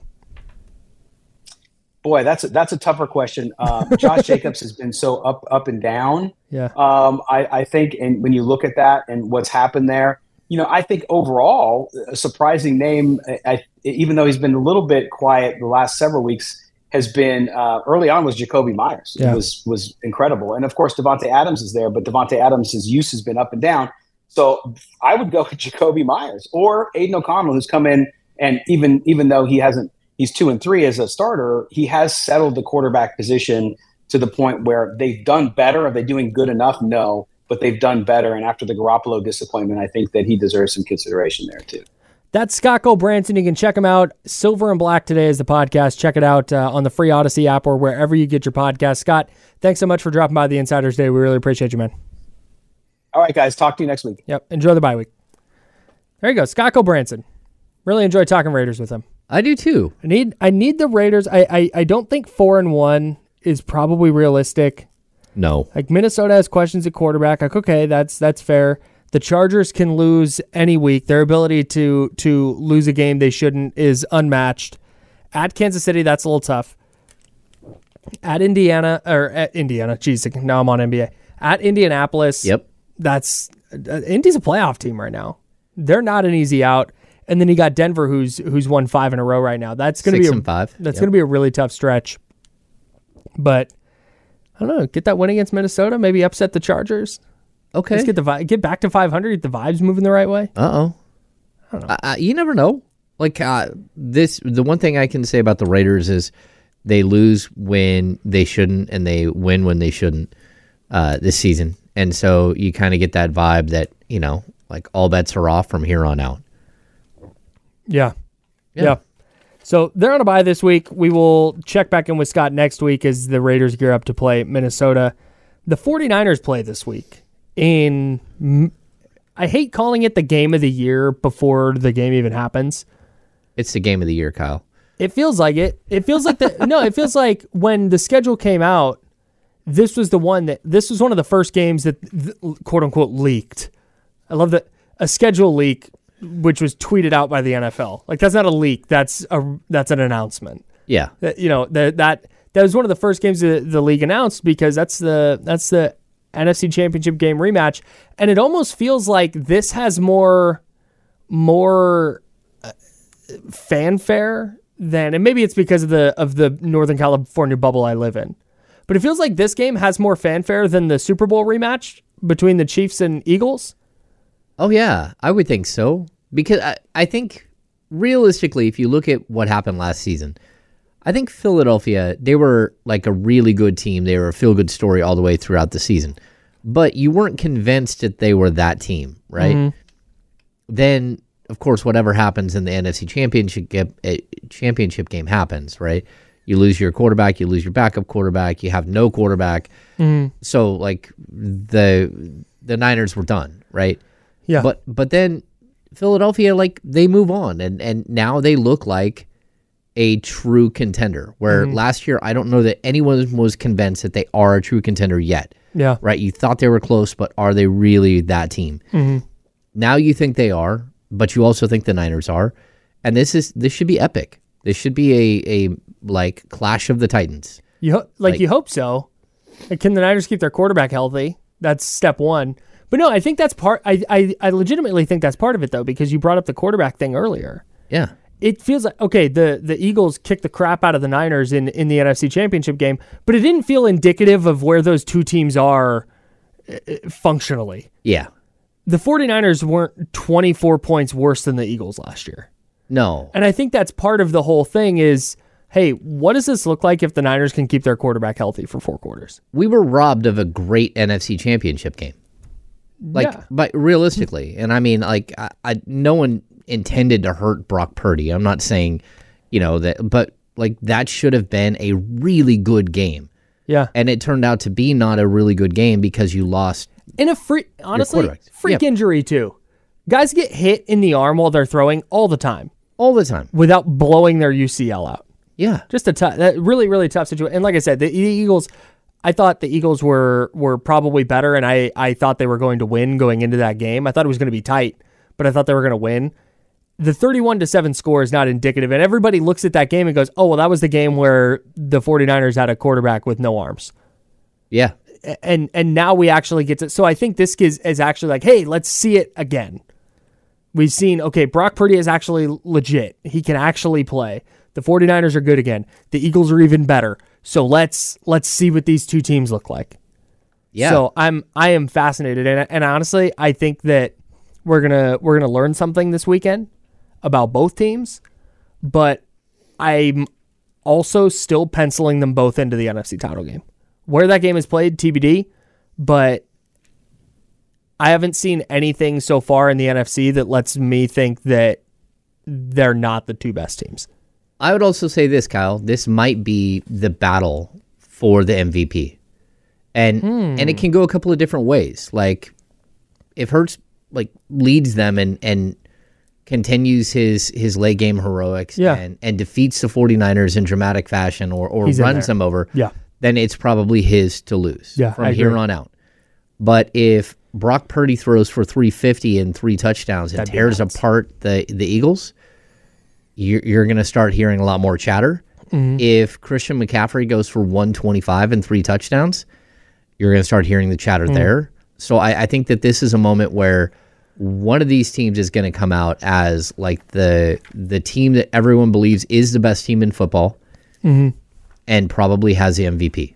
Boy, that's a, that's a tougher question. Uh, Josh Jacobs has been so up up and down. Yeah. Um, I, I think, and when you look at that and what's happened there, you know, I think overall, a surprising name, I, even though he's been a little bit quiet the last several weeks, has been uh, early on was Jakobi Meyers. Yeah. It was was incredible, and of course Davante Adams is there, but Davante Adams' use has been up and down. So I would go with Jakobi Meyers or Aidan O'Connell, who's come in and even even though he hasn't, he's two and three as a starter, he has settled the quarterback position to the point where they've done better. Are they doing good enough? No, but they've done better. And after the Garoppolo disappointment, I think that he deserves some consideration there too. That's Scott Branson. You can check him out. Silver and Black today is the podcast. Check it out uh, on the free Audacy app or wherever you get your podcast. Scott, thanks so much for dropping by the Insiders Day. We really appreciate you, man. All right, guys. Talk to you next week. Yep. Enjoy the bye week. There you go, Scott Branson. Really enjoyed talking Raiders with him. I do too. I need I need the Raiders. I, I I don't think four and one is probably realistic. No. Like Minnesota has questions at quarterback. Like okay, that's that's fair. The Chargers can lose any week. Their ability to to lose a game they shouldn't is unmatched. At Kansas City, that's a little tough. At Indiana or at Indiana, geez, now I'm on NBA. At Indianapolis, Yep. that's uh, Indy's a playoff team right now. They're not an easy out. And then you got Denver, who's who's won five in a row right now. That's going to be a, five. That's Yep. going to be a really tough stretch. But I don't know. Get that win against Minnesota. Maybe upset the Chargers. Okay. Let's get the vi- get back to 500. Get the vibes moving the right way. Uh oh. Uh, you never know. Like uh, this, the one thing I can say about the Raiders is they lose when they shouldn't, and they win when they shouldn't uh, this season. And so you kind of get that vibe that you know, like all bets are off from here on out. Yeah. Yeah. yeah. So they're on a bye this week. We will check back in with Scott next week as the Raiders gear up to play Minnesota. The 49ers play this week. In I hate calling it the game of the year before the game even happens. It's the game of the year, Kyle. It feels like it. It feels like the no. It feels like when the schedule came out, this was the one that this was one of the first games that quote unquote leaked. I love that a schedule leak, which was tweeted out by the NFL. Like that's not a leak. That's a that's an announcement. Yeah. That you know that that that was one of the first games that the league announced because that's the that's the NFC Championship game rematch, and it almost feels like this has more more uh, fanfare than, and maybe it's because of the of the Northern California bubble I live in, but it feels like this game has more fanfare than the Super Bowl rematch between the Chiefs and Eagles. Oh yeah, I would think so because I, I think realistically, if you look at what happened last season, I think Philadelphia they were like a really good team. They were a feel good story all the way throughout the season, but you weren't convinced that they were that team, right? Then of course, whatever happens in the NFC Championship game, eh, championship game happens, right? You lose your quarterback, you lose your backup quarterback, you have no quarterback. So like the the Niners were done, right? Yeah, But but then Philadelphia like they move on and and now they look like a true contender. Where mm-hmm. last year I don't know that anyone was convinced that they are a true contender yet. yeah, Right? You thought they were close, but are they really that team? Mm-hmm. Now you think they are, but you also think the Niners are. And this is this should be epic. This should be a a like clash of the Titans. You ho- like, Like- you hope so. Like, can the Niners keep their quarterback healthy? That's step one. But no, I think that's part. I, I I legitimately think that's part of it though, because you brought up the quarterback thing earlier. Yeah. It feels like okay, the the Eagles kicked the crap out of the Niners in in the NFC Championship game, but it didn't feel indicative of where those two teams are uh, functionally. Yeah. The 49ers weren't 24 points worse than the Eagles last year. No. And I think that's part of the whole thing is hey, what does this look like if the Niners can keep their quarterback healthy for four quarters? we were robbed of a great NFC championship game. Like, Yeah. but realistically, and I mean, like, I, I, no one intended to hurt Brock Purdy. I'm not saying, you know, that, but like, that should have been a really good game. Yeah. And it turned out to be not a really good game because you lost. In a free, honestly, freak Yeah. injury too. Guys get hit in the arm while they're throwing all the time All the time. without blowing their UCL out. Yeah. Just a tough, that really, really tough situation. And like I said, the Eagles, I thought the Eagles were were probably better, and I I thought they were going to win going into that game. I thought it was going to be tight, but I thought they were going to win. The 31 to 7 score is not indicative, and everybody looks at that game and goes, oh, well, that was the game where the 49ers had a quarterback with no arms. Yeah. and and now we actually get to so I think this is, is actually like, hey, let's see it again. We've seen okay, Brock Purdy is actually legit. He can actually play. The 49ers are good again. The Eagles are even better. So let's let's see what these two teams look like. Yeah. So I'm I am fascinated and and honestly, I think that we're going to we're going to learn something this weekend about both teams, but I'm also still penciling them both into the NFC title game. Where that game is played, TBD, but I haven't seen anything so far in the NFC that lets me think that they're not the two best teams. I would also say this, Kyle. This might be the battle for the MVP, and and it hmm. can go a couple of different ways. Like if Hurts like leads them and and continues his his late game heroics Yeah. and and defeats the 49ers in dramatic fashion or or He's runs them over, Yeah. then it's probably his to lose Yeah, from I here agree. on out. But if Brock Purdy throws for 350 and three touchdowns and That'd tears apart the the Eagles, you're, you're going to start hearing a lot more chatter. Mm-hmm. If Christian McCaffrey goes for 125 and three touchdowns, you're going to start hearing the chatter Mm. there. So I, I think that this is a moment where one of these teams is going to come out as like the the team that everyone believes is the best team in football, Mm-hmm. and probably has the MVP.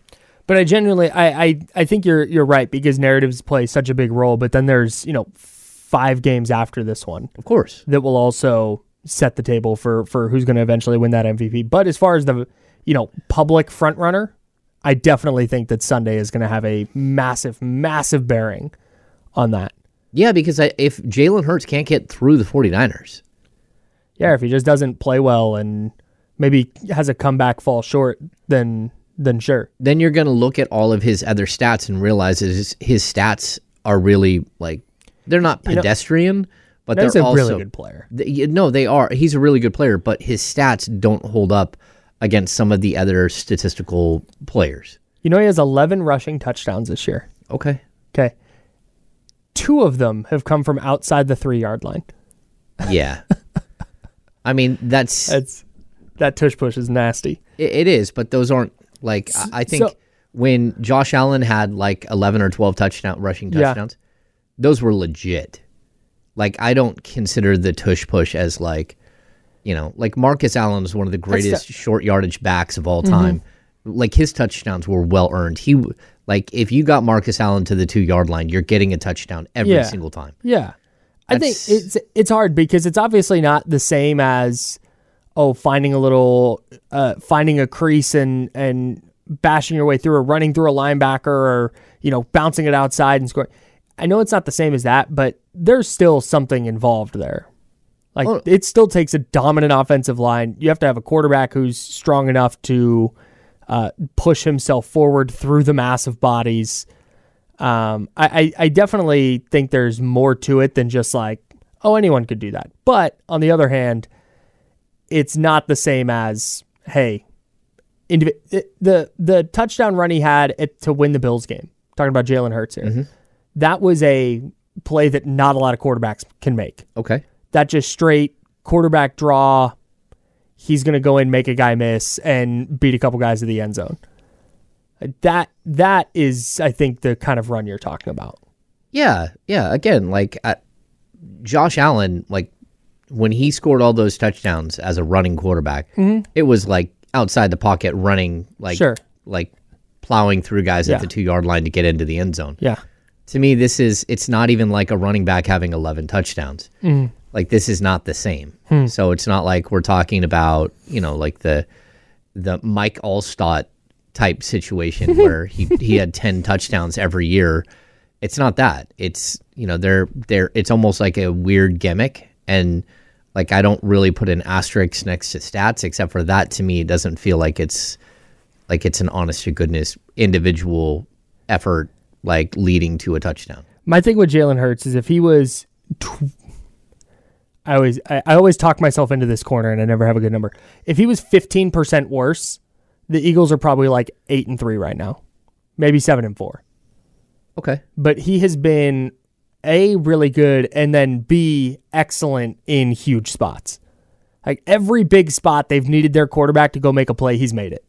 But I genuinely, I, I, I think you're you're right because narratives play such a big role. But then there's you know five games after this one Of course. that will also set the table for for who's going to eventually win that MVP. But as far as the you know public front runner, I definitely think that Sunday is going to have a massive, massive bearing on that. Yeah, because I, if Jalen Hurts can't get through the 49ers, Yeah, if he just doesn't play well and maybe has a comeback fall short, then then sure. then you're going to look at all of his other stats and realize his, his stats are really like they're not know, pedestrian, but they're a also really good player. Th- y- no, they are. He's a really good player, but his stats don't hold up against some of the other statistical players. You know, he has 11 rushing touchdowns this year. Okay. Okay. Two of them have come from outside the three yard line. Yeah. I mean, that's That's that tush push is nasty. it is, but those aren't like I, I think so- when Josh Allen had like 11 or 12 touchdown rushing Yeah. touchdowns, those were legit. Like I don't consider the tush push as like, you know, like Marcus Allen is one of the greatest short yardage backs of all mm-hmm. time. Like his touchdowns were well earned. He like if you got Marcus Allen to the two yard line, you're getting a touchdown every Yeah. single time. Yeah. I think it's it's hard because it's obviously not the same as oh finding a little uh finding a crease and and bashing your way through or running through a linebacker or you know bouncing it outside and scoring. I know it's not the same as that, but there's still something involved there. Like Oh. it still takes a dominant offensive line. You have to have a quarterback who's strong enough to uh, push himself forward through the massive bodies. Um, I, I, I definitely think there's more to it than just like, oh, anyone could do that. But on the other hand, it's not the same as, hey, indiv- the the touchdown run he had at, to win the Bills game. Talking about Jalen Hurts here, that was a play that not a lot of quarterbacks can make. Okay. That just straight quarterback draw. He's gonna go in, make a guy miss, and beat a couple guys to the end zone. That that is, I think, the kind of run you're talking about. Yeah, yeah. Again, like uh, Josh Allen, like when he scored all those touchdowns as a running quarterback, it was like outside the pocket running, like Sure. like plowing through guys Yeah. at the two yard line to get into the end zone. Yeah. To me, this is it's not even like a running back having eleven touchdowns. Like this is not the same. Hmm. So it's not like we're talking about you know like the the Mike Alstott type situation where he he had 10 touchdowns every year. It's not that. It's you know they're they're it's almost like a weird gimmick and like I don't really put an asterisk next to stats except for that to me it doesn't feel like it's like it's an honest to goodness individual effort, like leading to a touchdown. My thing with Jalen Hurts is if he was, tw- I always I, I always talk myself into this corner and I never have a good number. If he was fifteen percent worse, the Eagles are probably like eight and three right now, maybe seven and four. Okay. But he has been a really good and then b excellent in huge spots. Like every big spot they've needed their quarterback to go make a play, he's made it.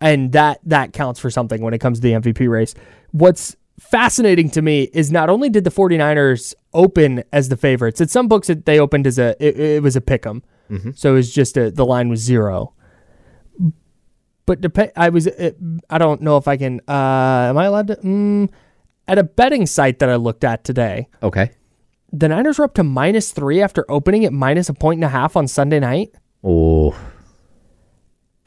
And that that counts for something when it comes to the MVP race. What's fascinating to me is not only did the 49ers open as the favorites, at some books that they opened as a it, it was a pick 'em. So it was just a, the line was zero. But dep- I was uh, I don't know if I can uh am I allowed to mm, at a betting site that I looked at today. Okay. The Niners were up to minus 3 after opening at minus a point and a half on Sunday night. Oh,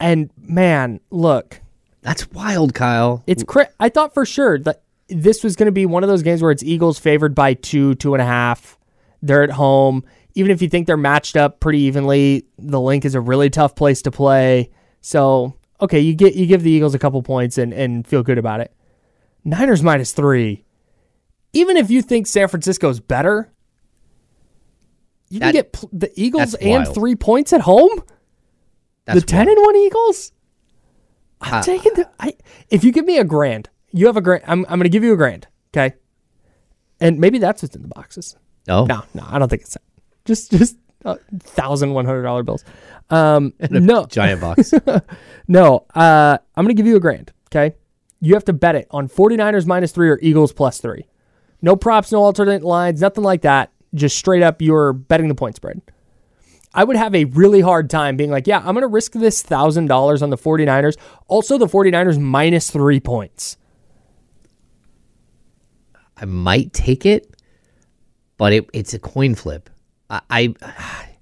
And man, look, that's wild, Kyle. It's cra- I thought for sure that this was going to be one of those games where it's Eagles favored by two, two and a half. They're at home. Even if you think they're matched up pretty evenly, the Linc is a really tough place to play. So okay, you get you give the Eagles a couple points and and feel good about it. Niners minus three. Even if you think San Francisco's better, you can get pl- the Eagles and wild. three points at home. That's the ten wild. and one Eagles. I'm Uh, taking the. I, if you give me a grand, you have a grand. I'm I'm going to give you a grand. Okay, and maybe that's what's in the boxes. No. No, no, I don't think it's that. Just just uh, thousand one hundred dollar bills. Um, no, Giant box. no. Uh, I'm going to give you a grand. Okay, you have to bet it on 49ers minus three or Eagles plus three. No props, no alternate lines, nothing like that. Just straight up, you're betting the point spread. I would have a really hard time being like, yeah, I'm going to risk this $1,000 on the 49ers. Also, the 49ers minus three points. I might take it, but it, it's a coin flip. I, I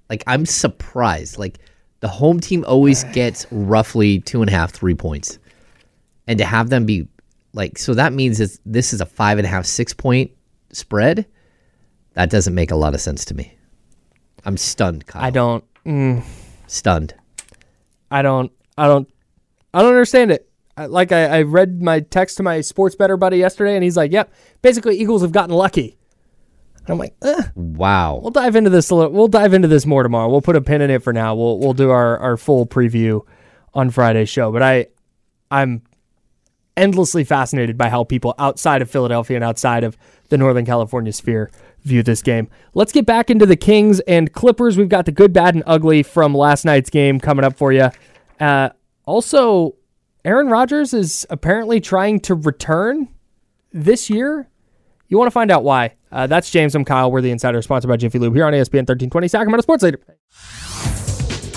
like I'm surprised. Like the home team always gets roughly two and a half, three points, and to have them be like so that means it's, this is a five and a half, six point spread. That doesn't make a lot of sense to me. I'm stunned, Kyle. I don't, mm, stunned. I don't, I don't, I don't understand it. Like I, I read my text to my sports bettor buddy yesterday, and he's like, "Yep, basically Eagles have gotten lucky." And I'm like, eh, Wow. we'll dive into this a little. We'll dive into this more tomorrow. We'll put a pin in it for now. We'll we'll do our, our full preview on Friday's show. But I, I'm endlessly fascinated by how people outside of Philadelphia and outside of the Northern California sphere view this game. Let's get back into the Kings and Clippers. We've got the good, bad, and ugly from last night's game coming up for you. Uh, also, Aaron Rodgers is apparently trying to return this year. You want to find out why? Uh, that's James. I'm Kyle. We're the Insider, sponsored by Jiffy Lube here on ESPN 1320 Sacramento Sports Leader.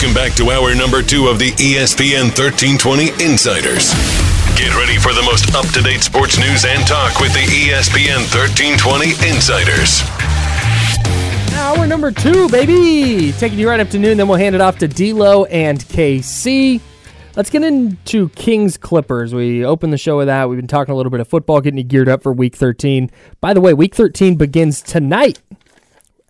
Welcome back to hour number two of the ESPN 1320 Insiders. Get ready for the most up to date sports news and talk with the ESPN 1320 Insiders. Hour number two, baby. Taking you right up to noon, then we'll hand it off to D'Lo and KC. Let's get into Kings Clippers. We opened the show with that. We've been talking a little bit of football, getting you geared up for Week 13. By the way, Week 13 begins tonight,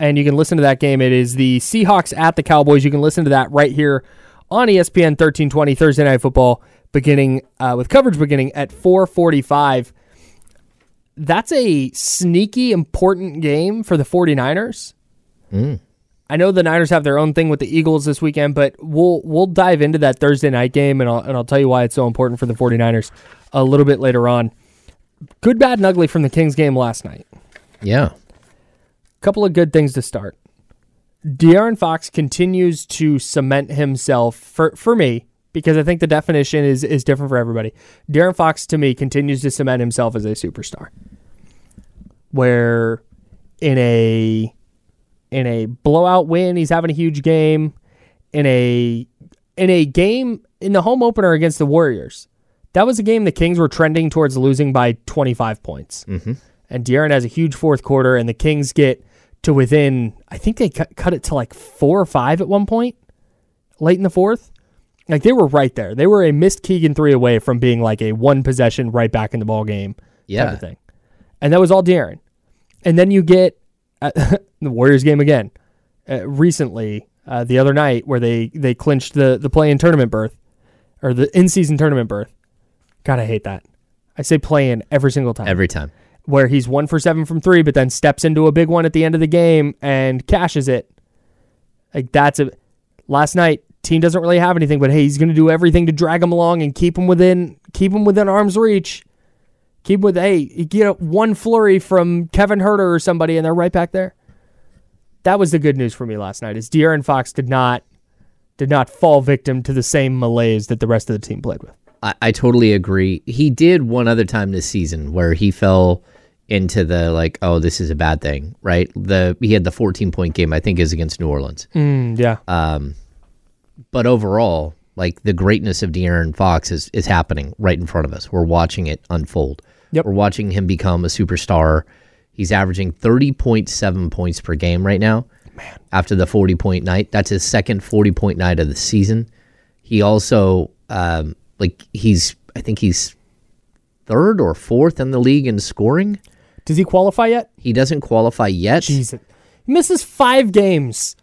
and you can listen to that game. It is the Seahawks at the Cowboys. You can listen to that right here on ESPN 1320 Thursday Night Football, beginning uh, with coverage beginning at 4:45. That's a sneaky important game for the 49ers. I know the Niners have their own thing with the Eagles this weekend, but we'll we'll dive into that Thursday night game and I'll and I'll tell you why it's so important for the 49ers a little bit later on. Good, bad, and ugly from the Kings game last night. Yeah. Couple of good things to start. De'Aaron Fox continues to cement himself for for me because I think the definition is is different for everybody. De'Aaron Fox to me continues to cement himself as a superstar. Where in a in a blowout win, he's having a huge game. In a in a game in the home opener against the Warriors, That was a game the Kings were trending towards losing by 25 points. Mhm. And De'Aaron has a huge fourth quarter, and the Kings get to within, I think they cut, cut it to like four or five at one point late in the fourth. Like they were right there. They were a missed Keegan three away from being like a one possession right back in the ball game type Yeah. of thing. And that was all De'Aaron. And then you get uh, the Warriors game again uh, recently, uh, the other night, where they they clinched the the play in tournament berth or the in season tournament berth. God, I hate that. I say play in every single time. Every time. Where he's one for seven from three, but then steps into a big one at the end of the game and cashes it. Like that's a last night. Team doesn't really have anything, but hey, he's going to do everything to drag him along and keep him within keep him within arm's reach. Keep with hey, you get one flurry from Kevin Huerter or somebody, and they're right back there. That was the good news for me last night. Is De'Aaron Fox did not did not fall victim to the same malaise that the rest of the team played with. I, I totally agree. He did one other time this season where he fell into the like, oh, this is a bad thing, right? The he had the 14 point game, I think, is against New Orleans. Mm, yeah. Um, but overall, like the greatness of De'Aaron Fox is is happening right in front of us. We're watching it unfold. Yep. We're watching him become a superstar. He's averaging 30.7 points per game right now. Man. After the 40 point night, that's his second 40 point night of the season. He also, um, like, he's I think he's third or fourth in the league in scoring. Does he qualify yet? He doesn't qualify yet. Jesus. He misses five games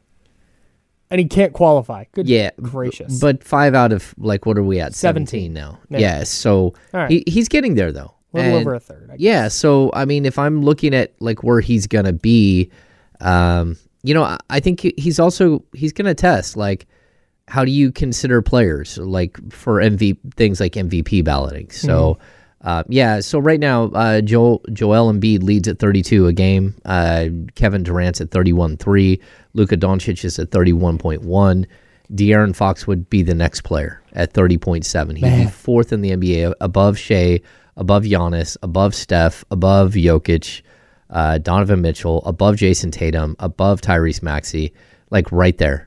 and he can't qualify. Good yeah, gracious. But five out of like what are we at? 17. now. Yeah. Yeah. so right. he, he's getting there though. A little And- over a third. I Yeah. So I mean, if I'm looking at like where he's gonna be, um, you know, I, I think he's also he's gonna test like how do you consider players like for MV things like MVP balloting. So. Uh, yeah, so right now, uh, Joel Joel Embiid leads at 32 a game. Uh, Kevin Durant's at 31.3. Luka Doncic is at 31.1. De'Aaron Fox would be the next player at 30.7. He'd be fourth in the NBA, above Shai, above Giannis, above Steph, above Jokic, uh, Donovan Mitchell, above Jayson Tatum, above Tyrese Maxey, like right there.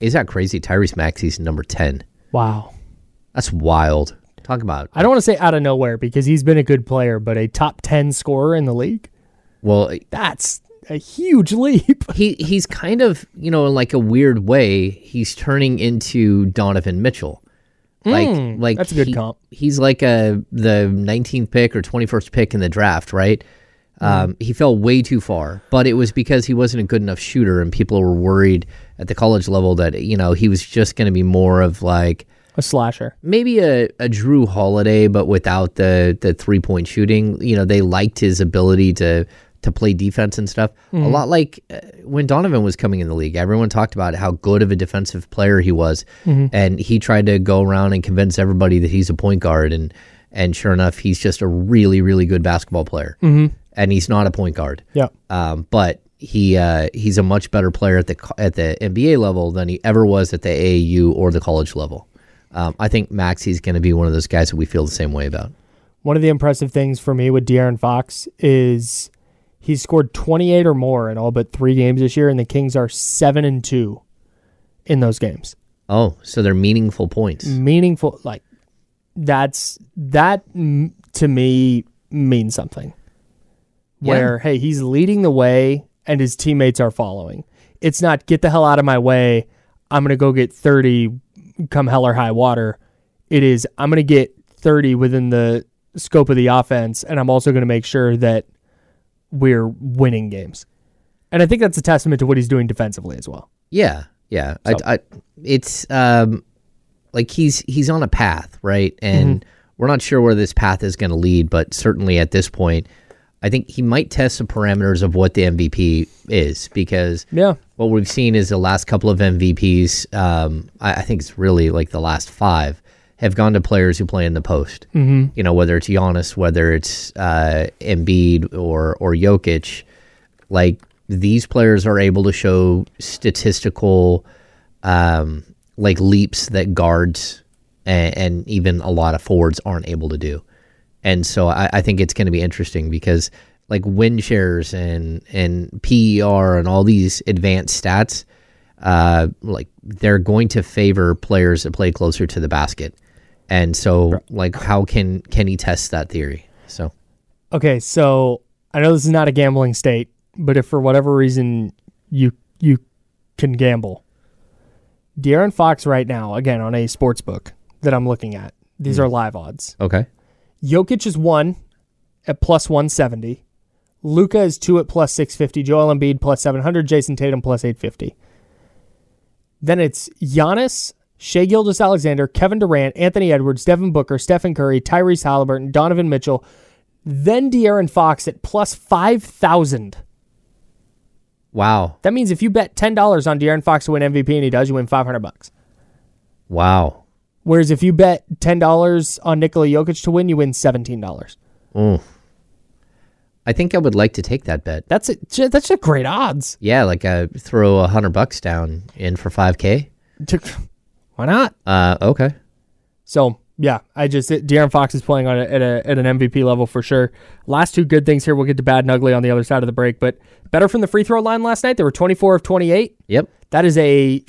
Is that crazy? Tyrese Maxey's number 10. Wow. That's wild. Talk about I don't want to say out of nowhere because he's been a good player, but a top 10 scorer in the league? well, That's a huge leap. he he's kind of you know in like a weird way he's turning into Donovan Mitchell. Like Mm, like that's a good he- comp. He's like a the 19th pick or 21st pick in the draft, right? Um, he fell way too far, but it was because he wasn't a good enough shooter, and people were worried at the college level that you know he was just going to be more of like A slasher. maybe a, a Jrue Holiday, but without the the three point shooting. You know, they liked his ability to to play defense and stuff. A lot like uh, when Donovan was coming in the league, everyone talked about how good of a defensive player he was, and he tried to go around and convince everybody that he's a point guard, and and sure enough, he's just a really really good basketball player, mm-hmm. And he's not a point guard. Yeah. Um, but he uh, he's a much better player at the at the NBA level than he ever was at the AAU or the college level. Um, I think Maxey's going to be one of those guys that we feel the same way about. One of the impressive things for me with De'Aaron Fox is he's scored 28 or more in all but three games this year, and the Kings are 7 and 2 in those games. Oh, so they're meaningful points. Meaningful, like, that's that to me means something. Where, hey, he's leading the way and his teammates are following. It's not get the hell out of my way. I'm going to go get 30 come hell or high water. It is I'm going to get 30 within the scope of the offense and I'm also going to make sure that we're winning games. And I think that's a testament to what he's doing defensively as well. Yeah, yeah. So- I, I, it's um, like he's he's on a path, right? And Mm-hmm. we're not sure where this path is going to lead, but certainly at this point, I think he might test the parameters of what the MVP is because Yeah. what we've seen is the last couple of MVPs. Um, I, I think it's really like the last five have gone to players who play in the post. Mm-hmm. You know, whether it's Giannis, whether it's uh, Embiid or or Jokic, like these players are able to show statistical um, like leaps that guards and, and even a lot of forwards aren't able to do. And so I, I think it's going to be interesting because like win shares and and PER and all these advanced stats, uh, like they're going to favor players that play closer to the basket. And so, like, how can can he test that theory? So, Okay, so I know this is not a gambling state, but if for whatever reason you you can gamble, De'Aaron Fox right now, again on a sports book that I'm looking at, these are live odds. okay, Jokic is one at plus 170. Luka is two at plus 650. Joel Embiid plus 700. Jayson Tatum plus 850. Then it's Giannis, Shai Gilgeous-Alexander, Kevin Durant, Anthony Edwards, Devin Booker, Stephen Curry, Tyrese Halliburton, Donovan Mitchell. Then De'Aaron Fox at plus 5,000. wow, That means if you bet $10 on De'Aaron Fox to win MVP and he does, you win 500 bucks. wow, Whereas if you bet $10 on Nikola Jokic to win, you win $17. Mm. I think I would like to take that bet. That's a, that's just great odds. Yeah, like uh, throw a hundred bucks down in for five k. Why not? Uh, okay. So yeah, I just De'Aaron Fox is playing on a, at a at an MVP level for sure. Last two good things here. We'll get to bad and ugly on the other side of the break, but better from the free throw line last night. They were 24 of 28. Yep. That is a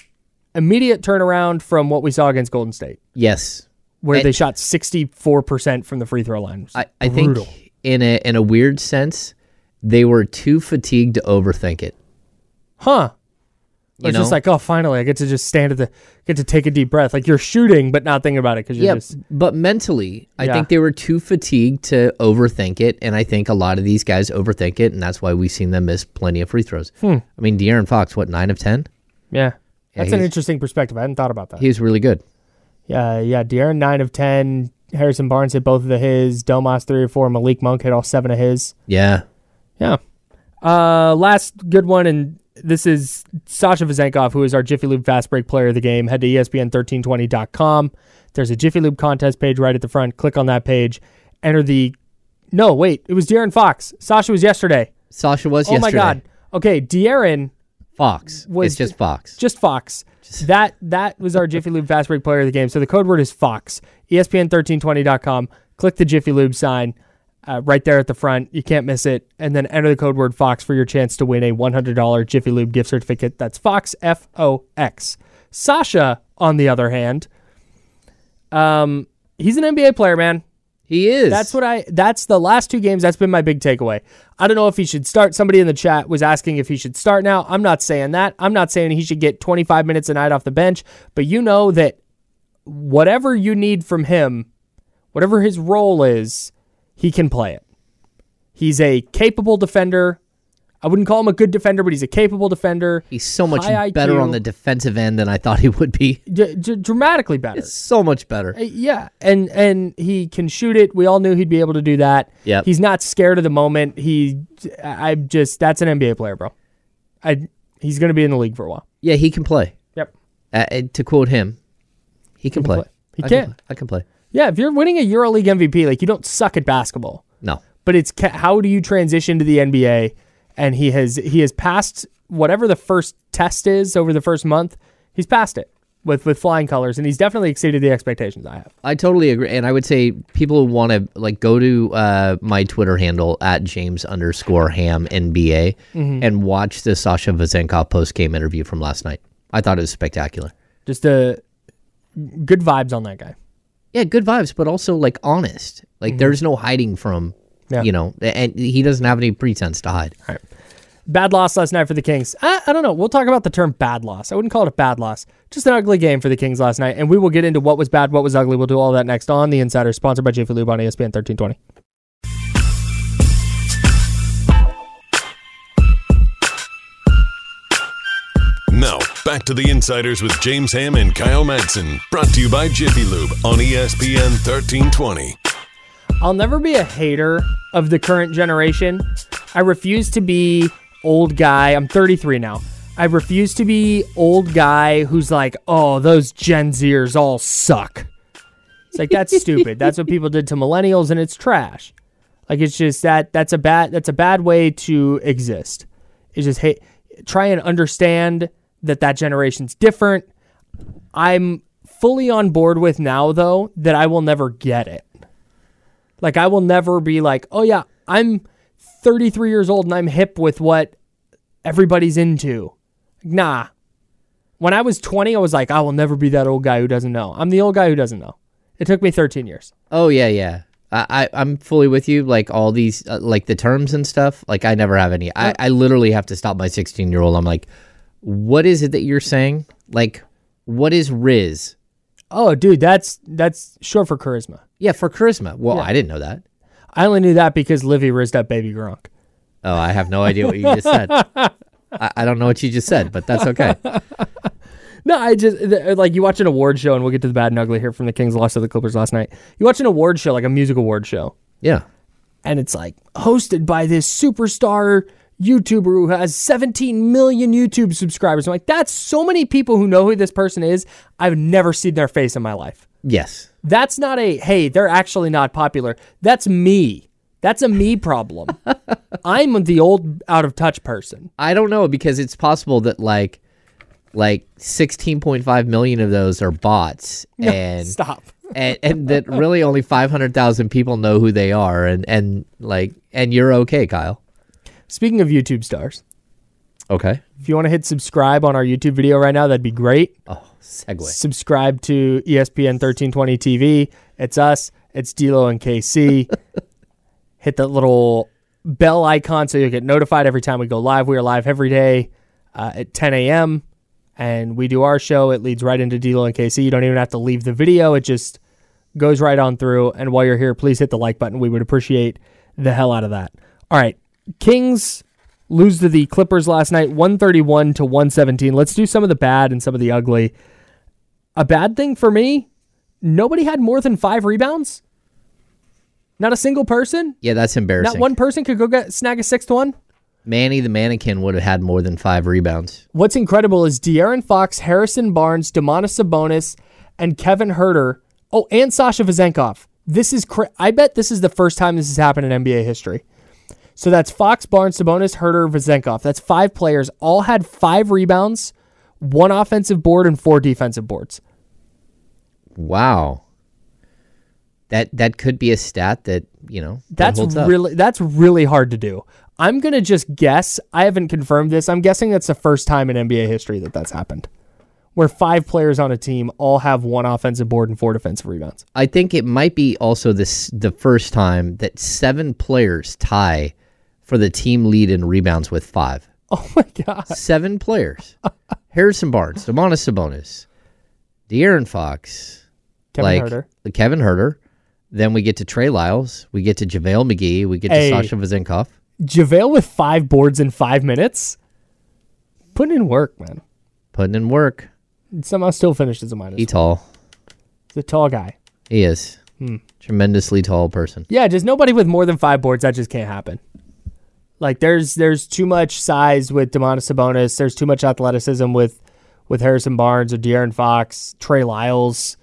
immediate turnaround from what we saw against Golden State, Yes. where And- they shot 64 percent from the free throw line. I, I think in a in a weird sense, they were too fatigued to overthink it. huh? You It's just like, oh, finally, I get to just stand at the, get to take a deep breath. Like you're shooting, but not thinking about it because you're Yeah, just but mentally, I Yeah. think they were too fatigued to overthink it, and I think a lot of these guys overthink it, and that's why we've seen them miss plenty of free throws. Hmm. I mean, De'Aaron Fox, what nine of ten? yeah. That's an interesting perspective. I hadn't thought about that. He was really good. Yeah, yeah. De'Aaron nine of ten. Harrison Barnes hit both of the his. Domas three or four. Malik Monk hit all seven of his. Yeah, Yeah. Uh, last good one, and this is Sasha Vezenkov, who is our Jiffy Lube Fast Break Player of the Game. Head to E ESPN1320.com. There's a Jiffy Lube contest page right at the front. Click on that page. Enter the. No, wait. It was De'Aaron Fox. Sasha was yesterday. Sasha was Oh my. God. Okay, De'Aaron Fox. Was- it's just Fox. just Fox. That that was our Jiffy Lube Fast Break player of the game. So the code word is Fox. E ESPN1320.com. Click the Jiffy Lube sign uh, right there at the front. You can't miss it. And then enter the code word Fox for your chance to win a $100 Jiffy Lube gift certificate. That's Fox, F O X. Sasha, on the other hand, um, he's an NBA player, man. He is. That's what I. That's the last two games. That's been my big takeaway. I don't know if he should start. Somebody in the chat was asking if he should start now. I'm not saying that. I'm not saying he should get 25 minutes a night off the bench. But you know that whatever you need from him, whatever his role is, he can play it. He's a capable defender. I wouldn't call him a good defender, but he's a capable defender. He's so much High better IQ. on the defensive end than I thought he would be. D- d- dramatically better. It's So much better. Uh, Yeah, and and he can shoot it. We all knew he'd be able to do that. Yep. He's not scared of the moment. He, I'm just that's an NBA player, bro. I he's going to be in the league for a while. Yeah, he can play. Yep. Uh, to quote him, he can, can play. play. He I can. play. I can play. Yeah, if you're winning a EuroLeague MVP, like you don't suck at basketball, No. but it's ca- how do you transition to the NBA? And he has he has passed whatever the first test is over the first month. He's passed it with with flying colors, and he's definitely exceeded the expectations I have. I totally agree, and I would say people who want to like go to uh, my Twitter handle at James underscore Ham NBA Mm-hmm. and watch the Sasha Vezenkov post game interview from last night. I thought it was spectacular. Just a good vibes on that guy. Yeah, good vibes, but also like honest. Like there's no hiding from, Mm-hmm. Yeah. you know, and he doesn't have any pretense to hide. Bad loss last night for the Kings. I, I don't know. We'll talk about the term bad loss. I wouldn't call it a bad loss. Just an ugly game for the Kings last night. And we will get into what was bad, what was ugly. We'll do all that next on The Insider, sponsored by Jiffy Lube on ESPN 1320. Now, back to the Insiders with James Ham and Kyle Madson. Brought to you by Jiffy Lube on ESPN 1320. I'll never be a hater of the current generation. I refuse to be old guy. I'm 33 now. I refuse to be old guy who's like, oh, those Gen Zers all suck. It's like that's stupid. That's what people did to millennials, and it's trash. Like it's just that that's a bad that's a bad way to exist. It's just hey, try and understand that that generation's different. I'm fully on board with now though that I will never get it. Like I will never be like, oh yeah, I'm 33 years old and I'm hip with what everybody's into. Nah. When I was 20, I was like, I will never be that old guy who doesn't know. I'm the old guy who doesn't know. It took me 13 years. Oh yeah, yeah. I, I I'm fully with you. Like all these, uh, like the terms and stuff. Like I never have any. I, I literally have to stop my 16 year old. I'm like, what is it that you're saying? Like, what is Riz? Oh, dude, that's that's short for charisma. Yeah, for charisma. Well, I didn't know that. I only knew that because Livvy rizzed up Baby Gronk. Oh, I have no idea what you just said. I, I don't know what you just said, but that's okay. No, I just th- uh, like you watch an award show, and we'll get to the bad and ugly here from the Kings lost to the Clippers last night. You watch an award show, like a music award show, Yeah. and it's like hosted by this superstar YouTuber who has 17 million YouTube subscribers. I'm like, that's so many people who know who this person is. I've never seen their face in my life. Yes. That's not a hey, they're actually not popular. That's me. That's a me problem. I'm the old out of touch person. I don't know because it's possible that like like 16.5 million of those are bots and Stop. and, and that really only 500,000 people know who they are and and like and you're okay, Kyle. Speaking of YouTube stars, Okay. if you want to hit subscribe on our YouTube video right now, that'd be great. Oh, segue. Subscribe to ESPN 1320 TV. It's us. It's D'Lo and KC. hit that little bell icon so you'll get notified every time we go live. We are live every day uh, at 10 a.m. and we do our show. It leads right into D'Lo and KC. You don't even have to leave the video. It just goes right on through. And while you're here, please hit the like button. We would appreciate the hell out of that. All right, Kings lose to the Clippers last night, 131 to 117. Let's do some of the bad and some of the ugly. A bad thing for me, nobody had more than five rebounds. Not a single person. Yeah, that's embarrassing. Not one person could go get snag a sixth one. Manny the mannequin would have had more than 5 rebounds. What's incredible is De'Aaron Fox, Harrison Barnes, Domantas Sabonis, and Kevin Huerter. Oh, and Sasha Vezenkov. This is cra- I bet this is the first time this has happened in NBA history. So that's Fox, Barnes, Sabonis, Huerter, Vezenkov. That's five players. All had five rebounds, one offensive board, and four defensive boards. Wow. That that could be a stat that, you know, that That's really that's really hard to do. I'm gonna just guess. I haven't confirmed this. I'm guessing that's the first time in NBA history that that's happened, where five players on a team all have one offensive board and four defensive rebounds. I think it might be also this the first time that seven players tie for the team lead in rebounds with five. Oh my god! Seven players. Harrison Barnes, Domantas Sabonis, De'Aaron Fox, Kevin like Huerter. Kevin Huerter. Then we get to Trey Lyles. We get to JaVale McGee. We get Hey. to Sasha Vezenkov. JaVale with five boards in five minutes. Putting in work, man. Putting in work. Somehow still finished as a minus. He tall. He's a tall guy. He is. Hmm. Tremendously tall person. Yeah, just nobody with more than five boards. That just can't happen. Like there's there's too much size with Domantas Sabonis. There's too much athleticism with with Harrison Barnes or De'Aaron Fox, Trey Lyles.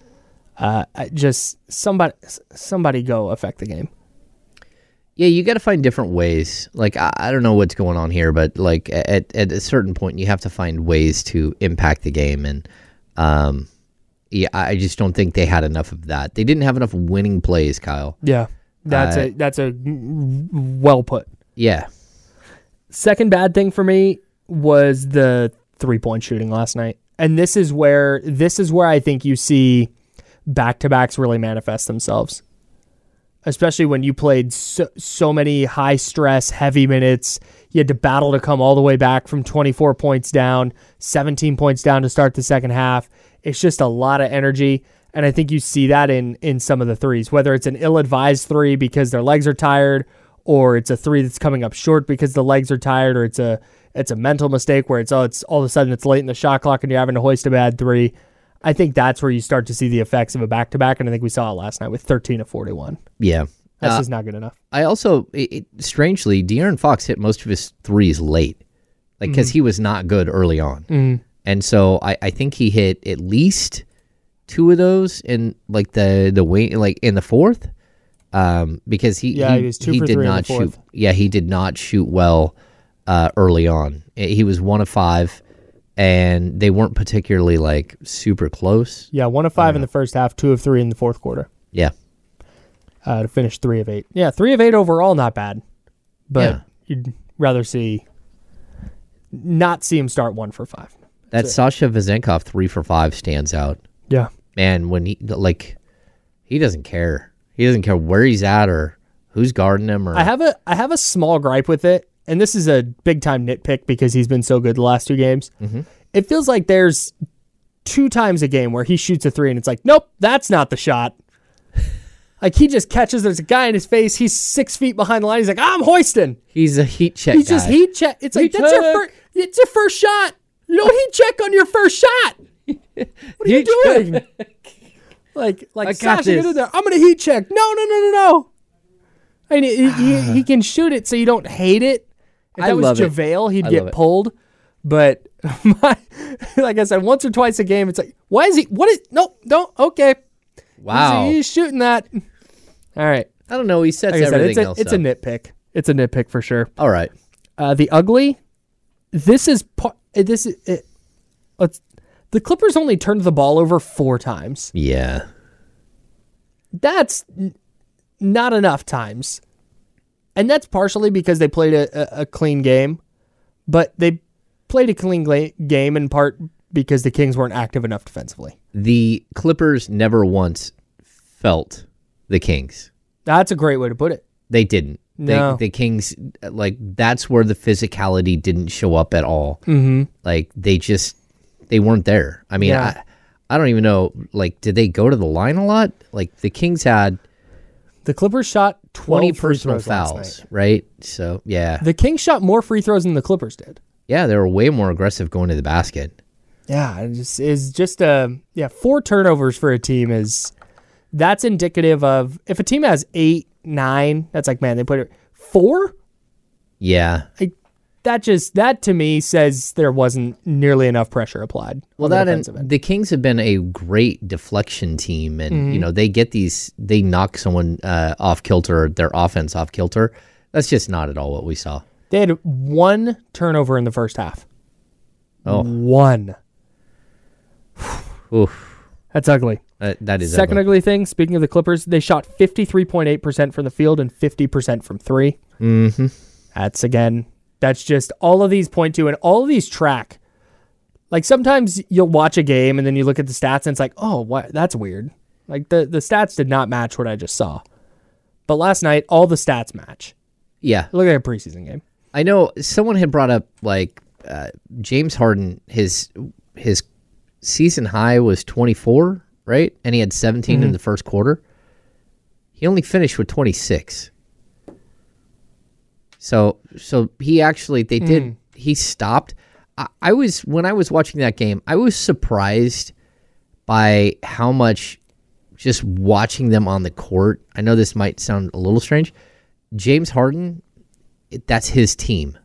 Uh, just somebody somebody go affect the game. Yeah, you got to find different ways. Like I, I don't know what's going on here, but like at at a certain point, you have to find ways to impact the game, and um, yeah, I I just don't think they had enough of that. They didn't have enough winning plays, Kyle. Yeah, that's Uh, a that's a well put. Yeah, Second bad thing for me was the three point shooting last night. And this is where this is where I think you see back to backs really manifest themselves. Especially when you played so, so many high stress, heavy minutes. You had to battle to come all the way back from 24 points down, 17 points down to start the second half. It's just a lot of energy. And I think you see that in in some of the threes, whether it's an ill advised three because their legs are tired, or it's a three that's coming up short because the legs are tired, or it's a it's a mental mistake where it's oh it's all of a sudden it's late in the shot clock and you're having to hoist a bad three. I think that's where you start to see the effects of a back to back, and I think we saw it last night with 13 of 41. yeah. That's Uh, just not good enough. I also, it, strangely, De'Aaron Fox hit most of his threes late, like because he was not good early on, and so I, I think he hit at least two of those in like the the wing, like in the fourth, um, because he Yeah, he, he he did not shoot. Yeah, he did not shoot well uh, early on. Eh, He was one of five, and they weren't particularly like super close. Yeah, one of five in the first half, two of three in the fourth quarter Yeah, uh, to finish three of eight. Yeah, three of eight overall, not bad, but Yeah. you'd rather see not see him start one for five. that Sasha Vezenkov three for five stands out. Yeah, man, when he like he doesn't care. He doesn't care where he's at or who's guarding him or I have a I have a small gripe with it, and this is a big time nitpick because he's been so good the last two games. Mm-hmm. It feels like there's two times a game where he shoots a three and it's like, nope, that's not the shot. like he just catches there's a guy in his face. He's six feet behind the line. He's like, I'm hoisting. he's a heat check. He's just heat check. It's like Heat that's your check. first. It's your first shot. You don't heat check on your first shot. What are you Heat doing? Like like I Sasha, get in there. I'm gonna heat check. No, no, no, no, no. I mean, he, he, he can shoot it so you don't hate it. If I that was love it. JaVale, he'd I get pulled. But my, like I said, once or twice a game, it's like, why is he? What is? No, no. Okay, Wow. he's, he's shooting that. All right. I don't know. He sets Like I said, everything it's a else it's a nitpick. It's a nitpick for sure. All right. Uh, the ugly. This is part. This is. It, it's, the Clippers only turned the ball over four times. Yeah. That's n- not enough times, and that's partially because they played a, a, a clean game, but they played a clean gla- game in part because the Kings weren't active enough defensively. The Clippers never once felt the Kings. That's a great way to put it. They didn't. No. They, the Kings, like, that's where the physicality didn't show up at all. Mm-hmm. Like, they just, they weren't there. I mean, Yeah. I, I don't even know, like, did they go to the line a lot? Like, the Kings had The Clippers shot 20 20 free personal fouls, right? So, yeah. The Kings shot more free throws than the Clippers did. yeah, they were way more aggressive going to the basket. Yeah, it just is just a yeah four turnovers for a team is that's indicative of if a team has eight nine that's like man they put it four Yeah. like that just that to me says there wasn't nearly enough pressure applied. Well, the that and end. the Kings have been a great deflection team, and Mm-hmm. you know they get these, they knock someone uh, off kilter, their offense off kilter. That's just not at all what we saw. they had one turnover in the first half. Oh. one. Oof, That's ugly. that, that is Second ugly. ugly thing. Speaking of the Clippers, they shot fifty three point eight percent from the field and fifty percent from 3 Mm-hmm. That's again. That's just all of these point to, and all of these track. Like sometimes you'll watch a game and then you look at the stats and it's like, oh, what? That's weird. Like the the stats did not match what I just saw. But last night, all the stats match. Yeah, Look at a preseason game. I know someone had brought up like uh, James Harden. His his season high was twenty four, right? And he had 17 Mm-hmm. in the first quarter. He only finished with twenty six. So so he actually they did hmm. he stopped. I, I was when I was watching that game, I was surprised by how much just watching them on the court. I know this might sound a little strange. James Harden, it- that's his team.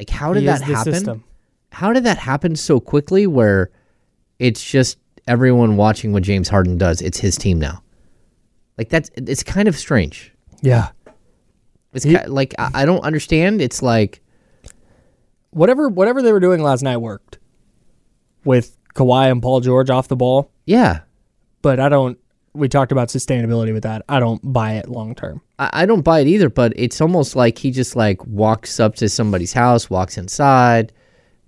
Like how did He that happen? system. How did that happen so quickly where it's just everyone watching what James Harden does, it's his team now. Like that's it's kind of strange. Yeah. It's He- ki- like I, I don't understand. It's like Whatever whatever they were doing last night worked. With Kawhi and Paul George off the ball. yeah, but I don't. We talked about sustainability with that. I don't buy it long term. I, I don't buy it either, but it's almost like he just like walks up to somebody's house, walks inside,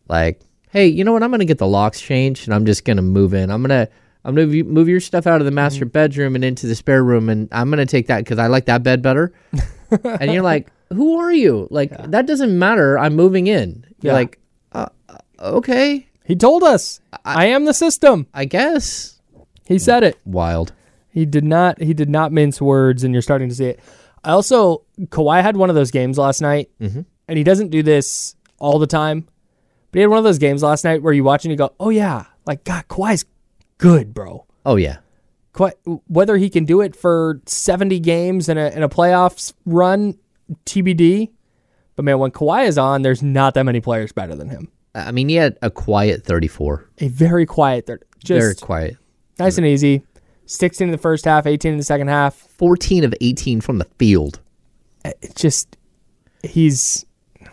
like, hey, you know what? I'm gonna get the locks changed, and I'm just gonna move in. I'm gonna I'm gonna move- move your stuff out of the master mm-hmm. bedroom and into the spare room, and I'm gonna take that because I like that bed better. and you're like, who are you? Like that doesn't matter. I'm moving in. You're Yeah. like, uh, uh, okay, He told us, "I am the system." I guess. He said it. Wild. He did not. He did not mince words, and you're starting to see it. I also Kawhi had one of those games last night, and he doesn't do this all the time, but he had one of those games last night where you watch and you go, "Oh yeah, like God, Kawhi's good, bro." Oh yeah. Kawhi, whether he can do it for 70 games in a in a playoffs run, TBD. But man, when Kawhi is on, there's not that many players better than him. I mean, he had a quiet 34. A very quiet, third, just Very quiet. nice and easy. 16 in the first half, 18 in the second half. 14 of 18 from the field. It just he's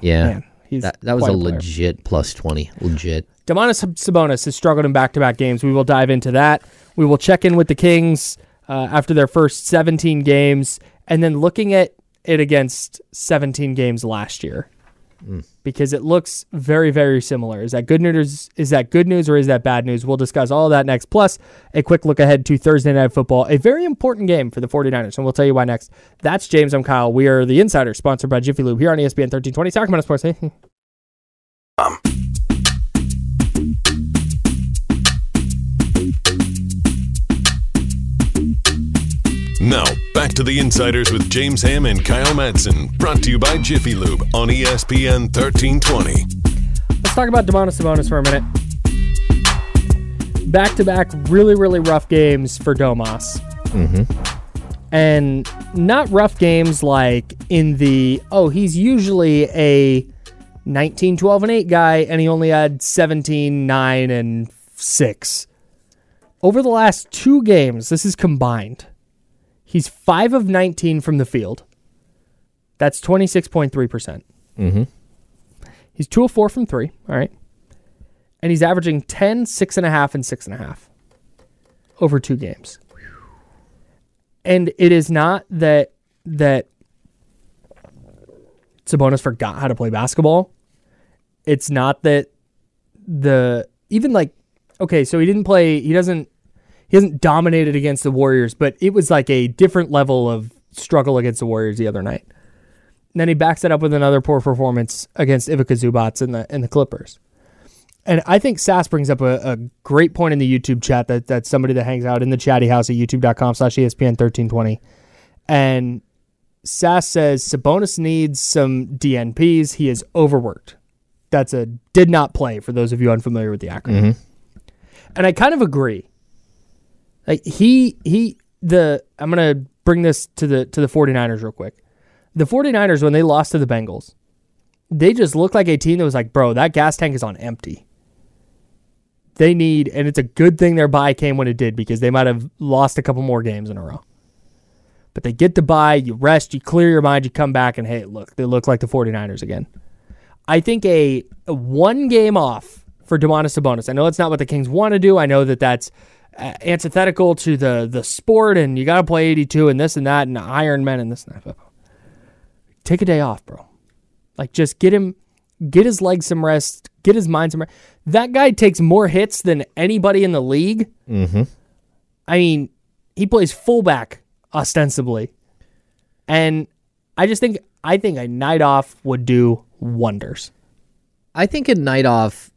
Yeah. Man, he's that, that was a a legit plus 20. Legit. Domantas Sabonis has struggled in back-to-back games. We will dive into that. We will check in with the Kings uh, after their first 17 games, and then looking at it against 17 games last year. because it looks very, very similar. Is that good news? Is that good news or is that bad news? We'll discuss all of that next. Plus, a quick look ahead to Thursday Night Football, a very important game for the 49ers, and we'll tell you why next. That's James. I'm Kyle. We are the Insiders, sponsored by Jiffy Lube here on ESPN 1320. Sacramento Sports. Hey. Now, back to the Insiders with James Ham and Kyle Madson, brought to you by Jiffy Lube on ESPN 1320. Let's talk about Domantas Sabonis for a minute. Back to back, really, really rough games for Domas. Mm-hmm. And not rough games like in the, oh, he's usually a 19, 12, and 8 guy, and he only had 17, 9, and 6. Over the last two games, this is combined. He's 5 of 19 from the field. That's 26.3%. percent Mm-hmm. He's two of four from three. All right. And he's averaging 10, 6.5, and 6.5 over two games. And it is not that that Sabonis forgot how to play basketball. It's not that the even like okay, so he didn't play he doesn't he hasn't dominated against the Warriors, but it was like a different level of struggle against the Warriors the other night. And then he backs it up with another poor performance against Ivica Zubac and the and the Clippers. And I think Sass brings up a, a great point in the YouTube chat that that's somebody that hangs out in the chatty house at youtube.com slash ESPN 1320. And Sass says Sabonis needs some DNPs. He is overworked. That's a did not play for those of you unfamiliar with the acronym. Mm-hmm. And I kind of agree. Like he he the I'm going to bring this to the to the 49ers real quick. The 49ers when they lost to the Bengals, they just looked like a team that was like, "Bro, that gas tank is on empty." They need and it's a good thing their bye came when it did because they might have lost a couple more games in a row. But they get the bye, you rest, you clear your mind, you come back and hey, look, they look like the 49ers again. I think a, a one game off for Domantas Sabonis. I know that's not what the Kings want to do. I know that that's antithetical to the the sport, and you got to play 82 and this and that and Iron Man and this and that. Take a day off, bro. Like just get him, get his legs some rest, get his mind some rest. That guy takes more hits than anybody in the league. Mm-hmm. I mean, he plays fullback ostensibly, and I just think I think a night off would do wonders. I think a night off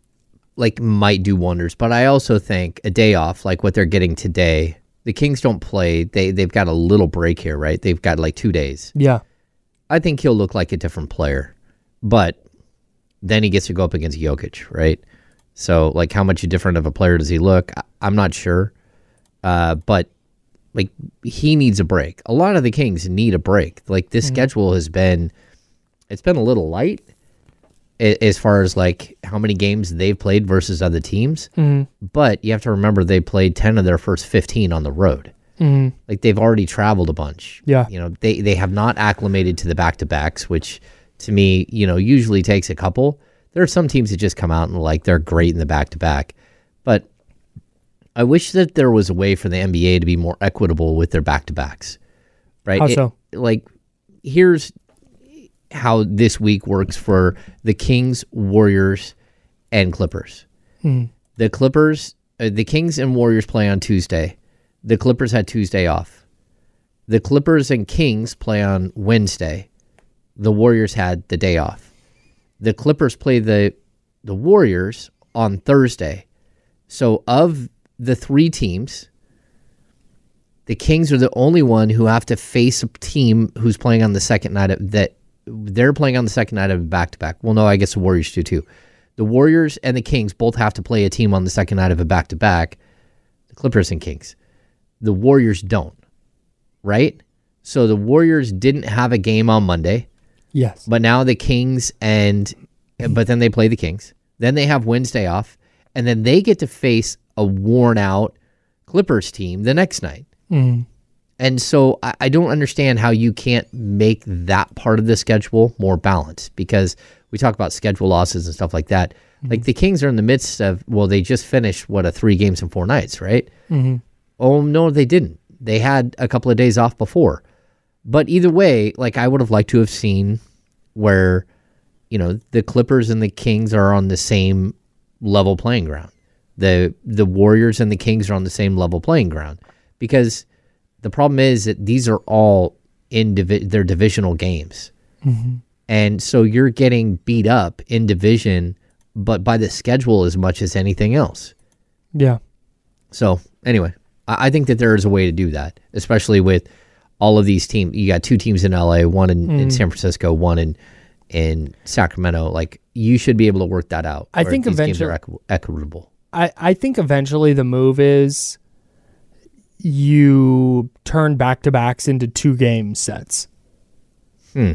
like might do wonders, but I also think a day off, like what they're getting today, the Kings don't play. They they've got a little break here, right? They've got like two days. Yeah. I think he'll look like a different player, but then he gets to go up against Jokic, right? So like, how much different of a player does he look? I- I'm not sure, uh, but like he needs a break. A lot of the Kings need a break. Like this schedule has been, it's been a little light as far as like how many games they've played versus other teams. Mm-hmm. But you have to remember they played 10 of their first 15 on the road. Mm-hmm. Like they've already traveled a bunch. Yeah. You know, they, they have not acclimated to the back to backs, which to me, you know, usually takes a couple. There are some teams that just come out and like they're great in the back to back. But I wish that there was a way for the NBA to be more equitable with their back to backs. Right? How It- so? like here's how this week works for the Kings, Warriors, and Clippers. The Clippers, uh, the Kings and Warriors play on Tuesday. The Clippers had Tuesday off. The Clippers and Kings play on Wednesday. The Warriors had the day off. The Clippers play the the Warriors on Thursday. So of the three teams, the Kings are the only one who have to face a team who's playing on the second night of that they're playing on the second night of a back to back. Well, no, I guess the Warriors do too. The Warriors and the Kings both have to play a team on the second night of a back to back. The Clippers and Kings. The Warriors don't. Right? So the Warriors didn't have a game on Monday. Yes. But now the Kings and but then they play the Kings. Then they have Wednesday off, and then they get to face a worn out Clippers team the next night. Mm-hmm. And so I, I don't understand how you can't make that part of the schedule more balanced because we talk about schedule losses and stuff like that. Mm-hmm. Like the Kings are in the midst of well, they just finished what a three games in four nights, right? Mm-hmm. Oh no, they didn't. They had a couple of days off before. But either way, like I would have liked to have seen where, you know, the Clippers and the Kings are on the same level playing ground. The the Warriors and the Kings are on the same level playing ground because the problem is that these are all in divi- their divisional games. And so you're getting beat up in division but by the schedule as much as anything else. Yeah. So anyway, I, I think that there is a way to do that, especially with all of these teams. You got two teams in LA, one in, in Mm. San Francisco, one in in Sacramento. Like you should be able to work that out. I think these games are eventually- equi- equitable. I, I think eventually the move is you turn back to backs into two game sets. Hmm.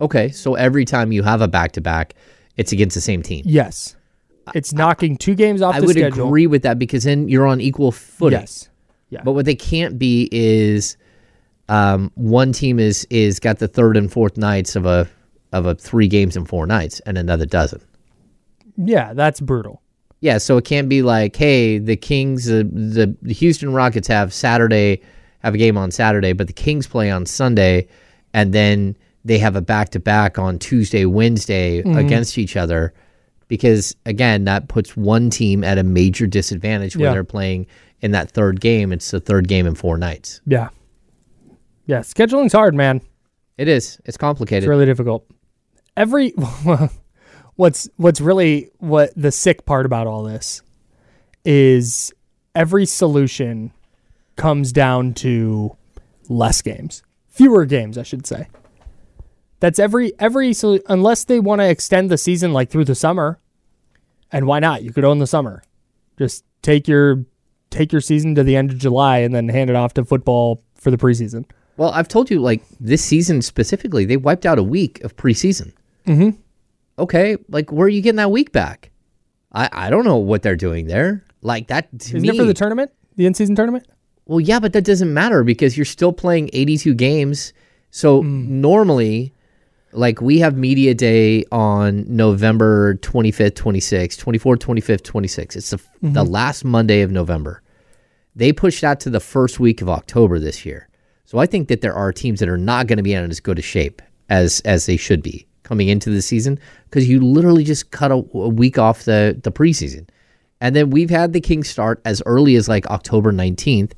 Okay, so every time you have a back to back, it's against the same team. Yes. It's knocking two games off I the would schedule. agree with that because then you're on equal footing. Yes. Yeah. But what they can't be is um, one team is is got the third and fourth nights of a of a three games and four nights, and another doesn't. Yeah, that's brutal. Yeah, so it can't be like, hey, the Kings, uh, the the Houston Rockets have Saturday, have a game on Saturday, but the Kings play on Sunday, and then they have a back to back on Tuesday, Wednesday Mhm. against each other, because again, that puts one team at a major disadvantage when Yeah. they're playing in that third game. It's the third game in four nights. Yeah. Yeah. Scheduling's hard, man. It is. It's complicated. It's really difficult. Every what's what's really what the sick part about all this is every solution comes down to less games. Fewer games, I should say. That's every every so unless they want to extend the season like through the summer. And why not? You could own the summer. Just take your take your season to the end of July and then hand it off to football for the preseason. Well, I've told you, like this season specifically, they wiped out a week of preseason. Mm-hmm. Okay, like where are you getting that week back? I I don't know what they're doing there. Like that to Isn't me. it for the tournament? The in season tournament? well, yeah, but that doesn't matter because you're still playing 82 games. So Hmm. normally, like we have media day on November 25th, 26th, 24th, 25th, 26th. It's the the Mhm. last Monday of November. They pushed that to the first week of October this year. So I think that there are teams that are not going to be in as good a shape as as they should be coming into the season because you literally just cut a, a week off the the preseason. And then we've had the Kings start as early as like October 19th.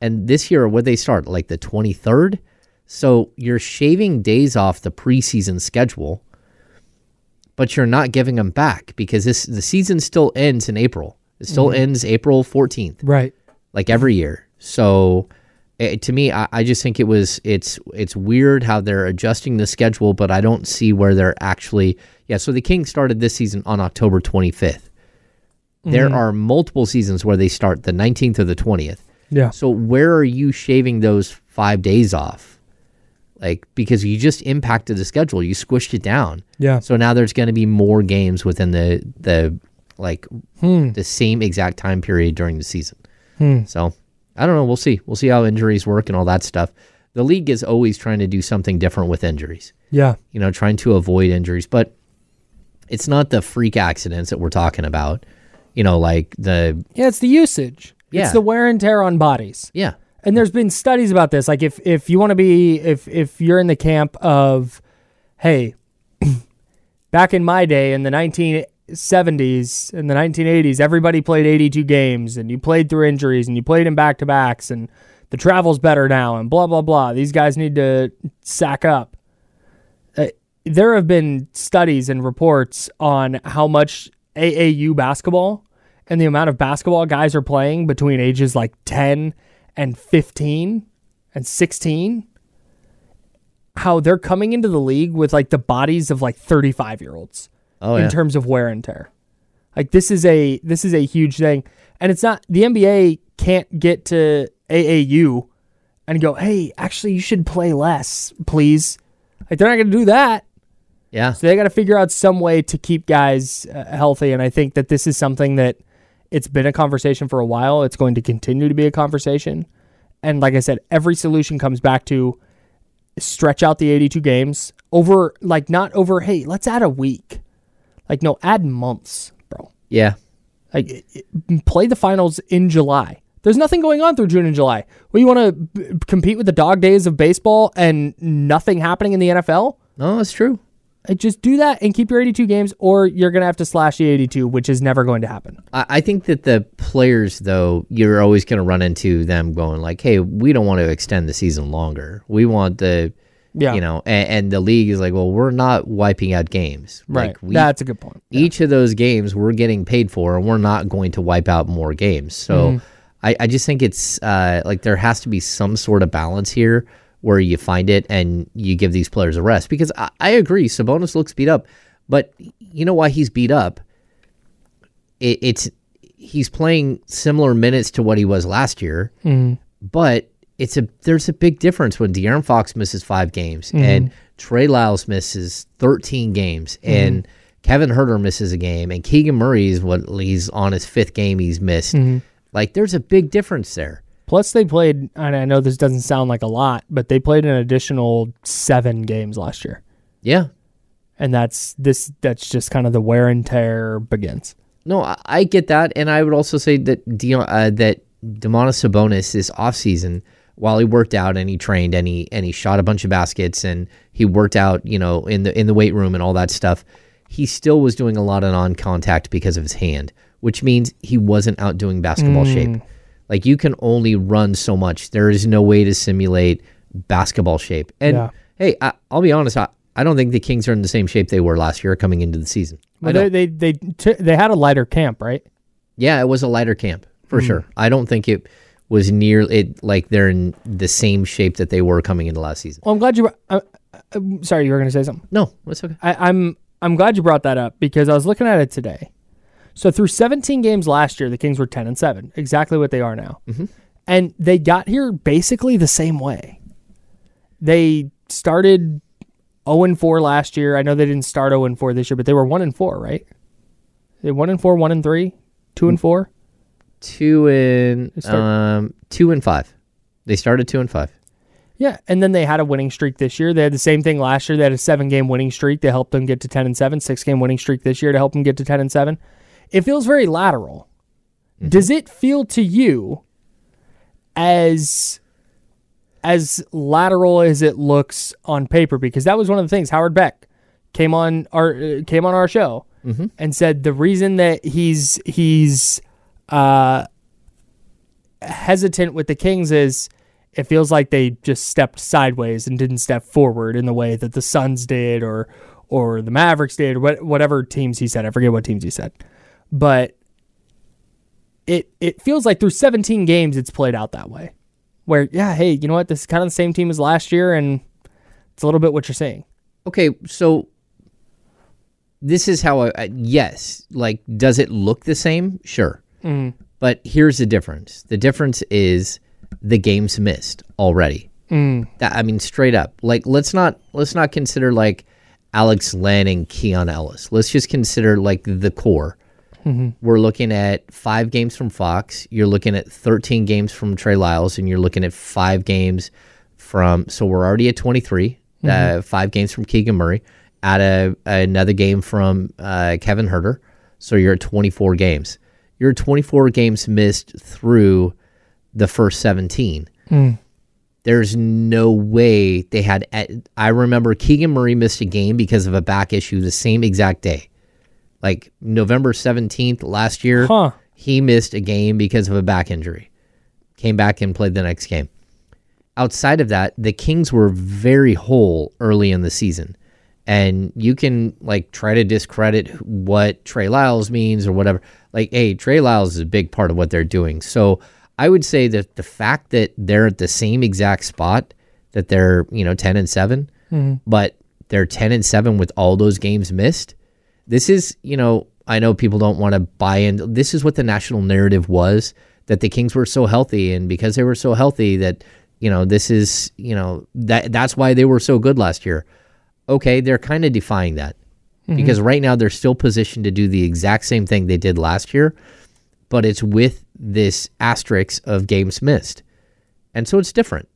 And this year, what they start like the 23rd. So you're shaving days off the preseason schedule, but you're not giving them back because this the season still ends in April. It still Mhm. ends April 14th Right. like every year. So it, to me, I, I just think it was it's it's weird how they're adjusting the schedule, but I don't see where they're actually yeah. So the Kings started this season on October 25th. There Mhm. are multiple seasons where they start the 19th or the 20th. Yeah. So where are you shaving those five days off? Like because you just impacted the schedule, you squished it down. Yeah. So now there's going to be more games within the the like Hmm. the same exact time period during the season. Hmm. So I don't know. We'll see. We'll see how injuries work and all that stuff. The league is always trying to do something different with injuries. Yeah. You know, trying to avoid injuries, but it's not the freak accidents that we're talking about. You know, like the Yeah, it's the usage. Yeah. It's the wear and tear on bodies. yeah, And there's been studies about this. Like if if you want to be if if you're in the camp of, hey, back in my day in the 1970s and the 1980s, everybody played 82 games and you played through injuries and you played in back to backs and the travel's better now and blah blah blah. These guys need to sack up. Uh, there have been studies and reports on how much AAU basketball and the amount of basketball guys are playing between ages like 10 and 15 and 16 how they're coming into the league with like the bodies of like 35 year olds Oh, in yeah. terms of wear and tear like this is a this is a huge thing and it's not the NBA can't get to AAU and go hey actually you should play less please like they're not going to do that yeah. so they got to figure out some way to keep guys uh, healthy. And I think that this is something that it's been a conversation for a while. It's going to continue to be a conversation. And like I said, every solution comes back to stretch out the 82 games over, like, not over, hey, let's add a week. Like, no, add months, bro. yeah. Like, play the finals in July. There's nothing going on through June and July. Well, you want to b- compete with the dog days of baseball and nothing happening in the NFL? No, it's true. Like, just do that and keep your 82 games, or you're gonna have to slash the 82, which is never going to happen. I, I think that the players, though, you're always going to run into them going like, "Hey, we don't want to extend the season longer. We want the, Yeah. you know," and, and the league is like, "Well, we're not wiping out games. Right. Like, we, That's a good point. each of those games we're getting paid for, and we're not going to wipe out more games. So Mm-hmm. I, I just think it's uh, like there has to be some sort of balance here where you find it and you give these players a rest. Because I, I agree, Sabonis looks beat up, but you know why he's beat up? It, it's he's playing similar minutes to what he was last year, but it's a there's a big difference when De'Aaron Fox misses five games mm-hmm. and Trey Lyles misses 13 games mm-hmm. and Kevin Huerter misses a game and Keegan Murray is what he's on his fifth game he's missed. Mm-hmm. Like there's a big difference there. Plus, they played, and I know this doesn't sound like a lot, but they played an additional seven games last year, Yeah. and that's this. That's just kind of the wear and tear begins. No, I, I get that, and I would also say that Dion, uh, that Domantas Sabonis this offseason, while he worked out and he trained and he and he shot a bunch of baskets and he worked out, you know, in the in the weight room and all that stuff, he still was doing a lot of non-contact because of his hand, which means he wasn't out doing basketball hmm. shape. Like you can only run so much. There is no way to simulate basketball shape. And Yeah. hey, I, I'll be honest, I, I don't think the Kings are in the same shape they were last year coming into the season. Well, they they they, t- they had a lighter camp, right? Yeah, it was a lighter camp for hmm. sure. I don't think it was near it like they're in the same shape that they were coming into last season. Well, I'm glad you. Uh, uh, sorry, you were going to say something. No, that's okay. I, I'm I'm glad you brought that up because I was looking at it today. So through 17 games last year, the Kings were 10 and 7, exactly what they are now, and they got here basically the same way. They started 0 and 4 last year. I know they didn't start 0 and 4 this year, but they were 1 and 4, right? They 1 and 4, 1 and 3, 2 and 4. Two and start- um two and five. They started two and five. Yeah, and then they had a winning streak this year. They had the same thing last year. They had a seven game winning streak to help them get to ten and seven. Six game winning streak this year to help them get to ten and seven. It feels very lateral. Does it feel to you as as lateral as it looks on paper? Because that was one of the things Howard Beck came on our uh, came on our show and said the reason that he's he's uh, hesitant with the Kings is it feels like they just stepped sideways and didn't step forward in the way that the Suns did or or the Mavericks did or what, whatever teams he said. I forget what teams he said. But it it feels like through 17 games it's played out that way. Where yeah, hey, you know what? This is kind of the same team as last year and it's a little bit what you're saying. Okay, so this is how I yes, like does it look the same? Sure. But here's the difference. The difference is the games missed already. That I mean, straight up. Like let's not let's not consider like Alex Len and Keon Ellis. Let's just consider like the core. We're looking at five games from Fox. You're looking at 13 games from Trey Lyles, and you're looking at five games from. So we're already at 23. Uh, five games from Keegan Murray. Add a, another game from uh, Kevin Huerter. So you're at 24 games. You're 24 games missed through the first 17 hmm. there's no way they had. I remember Keegan Murray missed a game because of a back issue the same exact day. Like November 17th last year, Huh. he missed a game because of a back injury. Came back and played the next game. Outside of that, the Kings were very whole early in the season. And you can like try to discredit what Trey Lyles means or whatever. Like, hey, Trey Lyles is a big part of what they're doing. So I would say that the fact that they're at the same exact spot, that they're, you know, 10 and 7, mm-hmm. but they're 10 and 7 with all those games missed. This is, you know, I know people don't want to buy in. This is what the national narrative was that the Kings were so healthy. And because they were so healthy, that, you know, this is, you know, that that's why they were so good last year. Okay, they're kind of defying that Mm-hmm. because right now they're still positioned to do the exact same thing they did last year, but it's with this asterisk of games missed. And so it's different.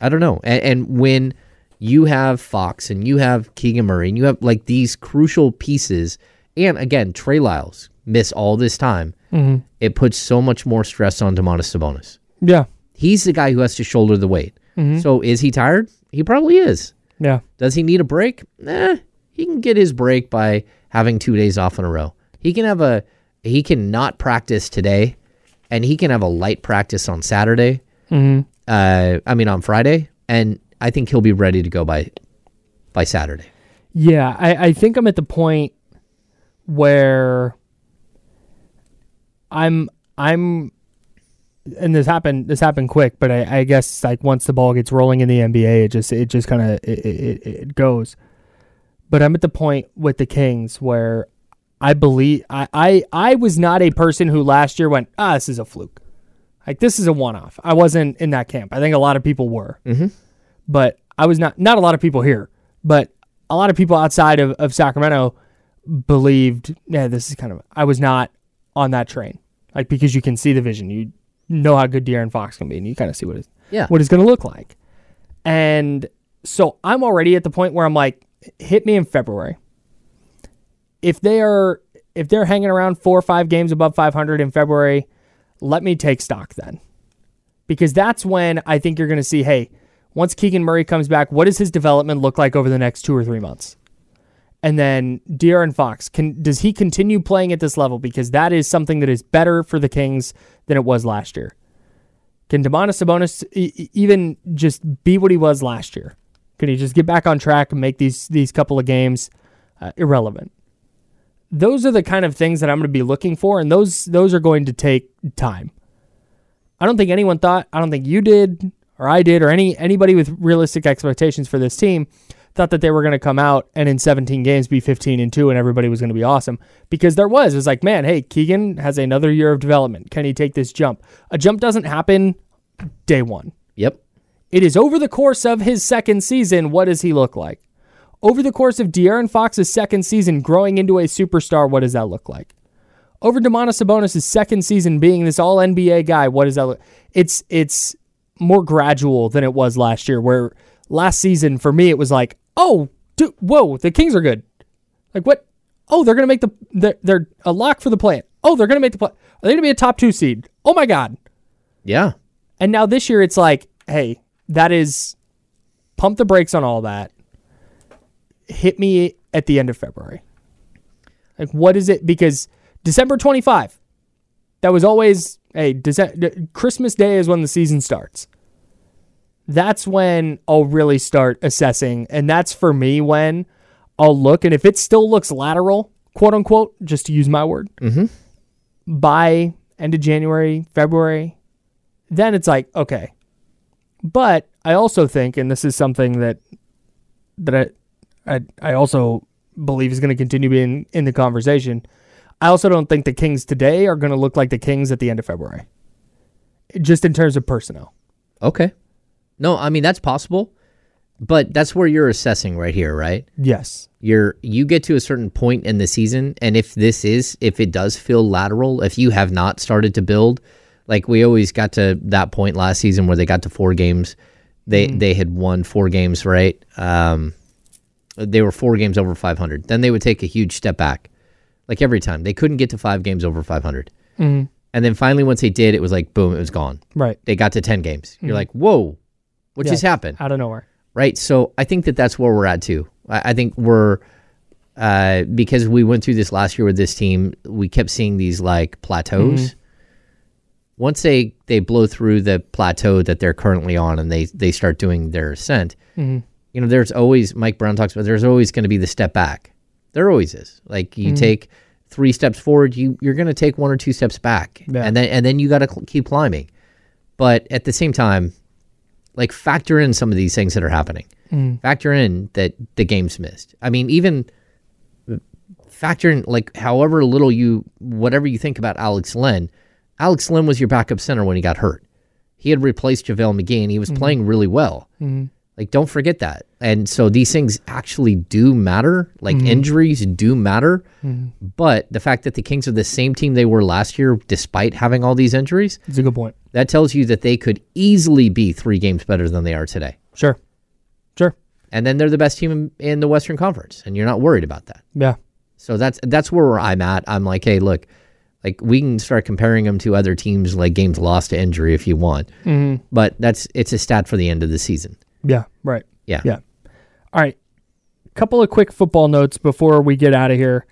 I don't know. And, and when you have Fox and you have Keegan Murray and you have like these crucial pieces, and again, Trey Lyles miss all this time, mm-hmm. it puts so much more stress on Domantas Sabonis. Yeah. He's the guy who has to shoulder the weight. Mm-hmm. So is he tired? He probably is. Yeah. Does he need a break? Eh, he can get his break by having two days off in a row. He can have a he can not practice today, and he can have a light practice on Saturday. Mm-hmm. Uh, I mean on Friday, and I think he'll be ready to go by by Saturday. Yeah, I, I think I'm at the point where I'm I'm and this happened this happened quick, but I, I guess like once the ball gets rolling in the NBA, it just it just kind of it, it, it goes. But I'm at the point with the Kings where I believe I, I I was not a person who last year went ah this is a fluke, like this is a one off. I wasn't in that camp. I think a lot of people were, mm-hmm. but I was not. Not a lot of people here, but a lot of people outside of, of Sacramento believed. Yeah, this is kind of. I was not on that train, like because you can see the vision. You know how good De'Aaron Fox can be, and you kind of see what it's Yeah. what it's going to look like. And so I'm already at the point where I'm like, hit me in February. If they are if they're hanging around four or five games above 500 in February, let me take stock then, because that's when I think you're going to see, hey, once Keegan Murray comes back, what does his development look like over the next two or three months? And then De'Aaron Fox, can does he continue playing at this level? Because that is something that is better for the Kings than it was last year. Can Domantas Sabonis e- even just be what he was last year? Can he just get back on track and make these these couple of games uh, irrelevant? Those are the kind of things that I'm going to be looking for, and those those are going to take time. I don't think anyone thought. I don't think you did, or I did, or any anybody with realistic expectations for this team thought that they were going to come out and in 17 games be 15 and 2 and everybody was going to be awesome because there was it was like man hey keegan has another year of development can he take this jump a jump doesn't happen day one Yep. It is over the course of his second season what does he look like? Over the course of De'Aaron Fox's second season growing into a superstar what does that look like? Over Domantas Sabonis' second season being this all NBA guy what does that look it's it's more gradual than it was last year where last season for me it was like oh dude, whoa the Kings are good. Like what? Oh they're gonna make the they're, they're a lock for the play oh they're gonna make the play are they gonna be a top two seed? Oh my god. Yeah. and now this year it's like, hey, that is pump the brakes on all that. Hit me at the end of February. Like what is it because December 25 that was always hey, Dece- Christmas Day is when the season starts. That's when I'll really start assessing and that's for me when I'll look and if it still looks lateral, quote unquote, just to use my word, mm-hmm. by end of January, February, then it's like okay but i also think and this is something that that i i, I also believe is going to continue being in the conversation i also don't think the kings today are going to look like the kings at the end of february just in terms of personnel Okay. No, I mean that's possible, but that's where you're assessing right here, right? yes You're you get to a certain point in the season, and if this is if it does feel lateral, if you have not started to build, like we always got to that point last season where they got to four games, they they had won four games, right? Um, they were four games over 500. Then they would take a huge step back, like every time they couldn't get to five games over 500, and then finally once they did, it was like boom, it was gone. right They got to 10 games. You're like, whoa, what Yeah, just happened? out of nowhere right? So I think that that's where we're at too. I, I think we're uh, because we went through this last year with this team. We kept seeing these like plateaus. Once they they blow through the plateau that they're currently on, and they they start doing their ascent, mm-hmm. you know, there's always Mike Brown talks about. There's always going to be the step back. There always is. Like you mm-hmm. take three steps forward, you you're going to take one or two steps back, Yeah. and then and then you got to cl- keep climbing. But at the same time, like factor in some of these things that are happening. Mm. Factor in that the game's missed. I mean, even factor in like however little you whatever you think about Alex Len. Alex Len was your backup center when he got hurt. He had replaced JaVale McGee and he was mm-hmm. playing really well. Mm-hmm. Like don't forget that. And so these things actually do matter. Like mm-hmm. injuries do matter. But the fact that the Kings are the same team they were last year despite having all these injuries, it's a good point that tells you that they could easily be 3 games better than they are today. sure sure And then they're the best team in, in the Western Conference and you're not worried about that. yeah So that's that's where I'm at. I'm like, hey, look, like we can start comparing them to other teams, like games lost to injury if you want. Mm-hmm. But that's it's a stat for the end of the season. yeah right Yeah. Yeah. All right. couple of quick football notes before we get out of here.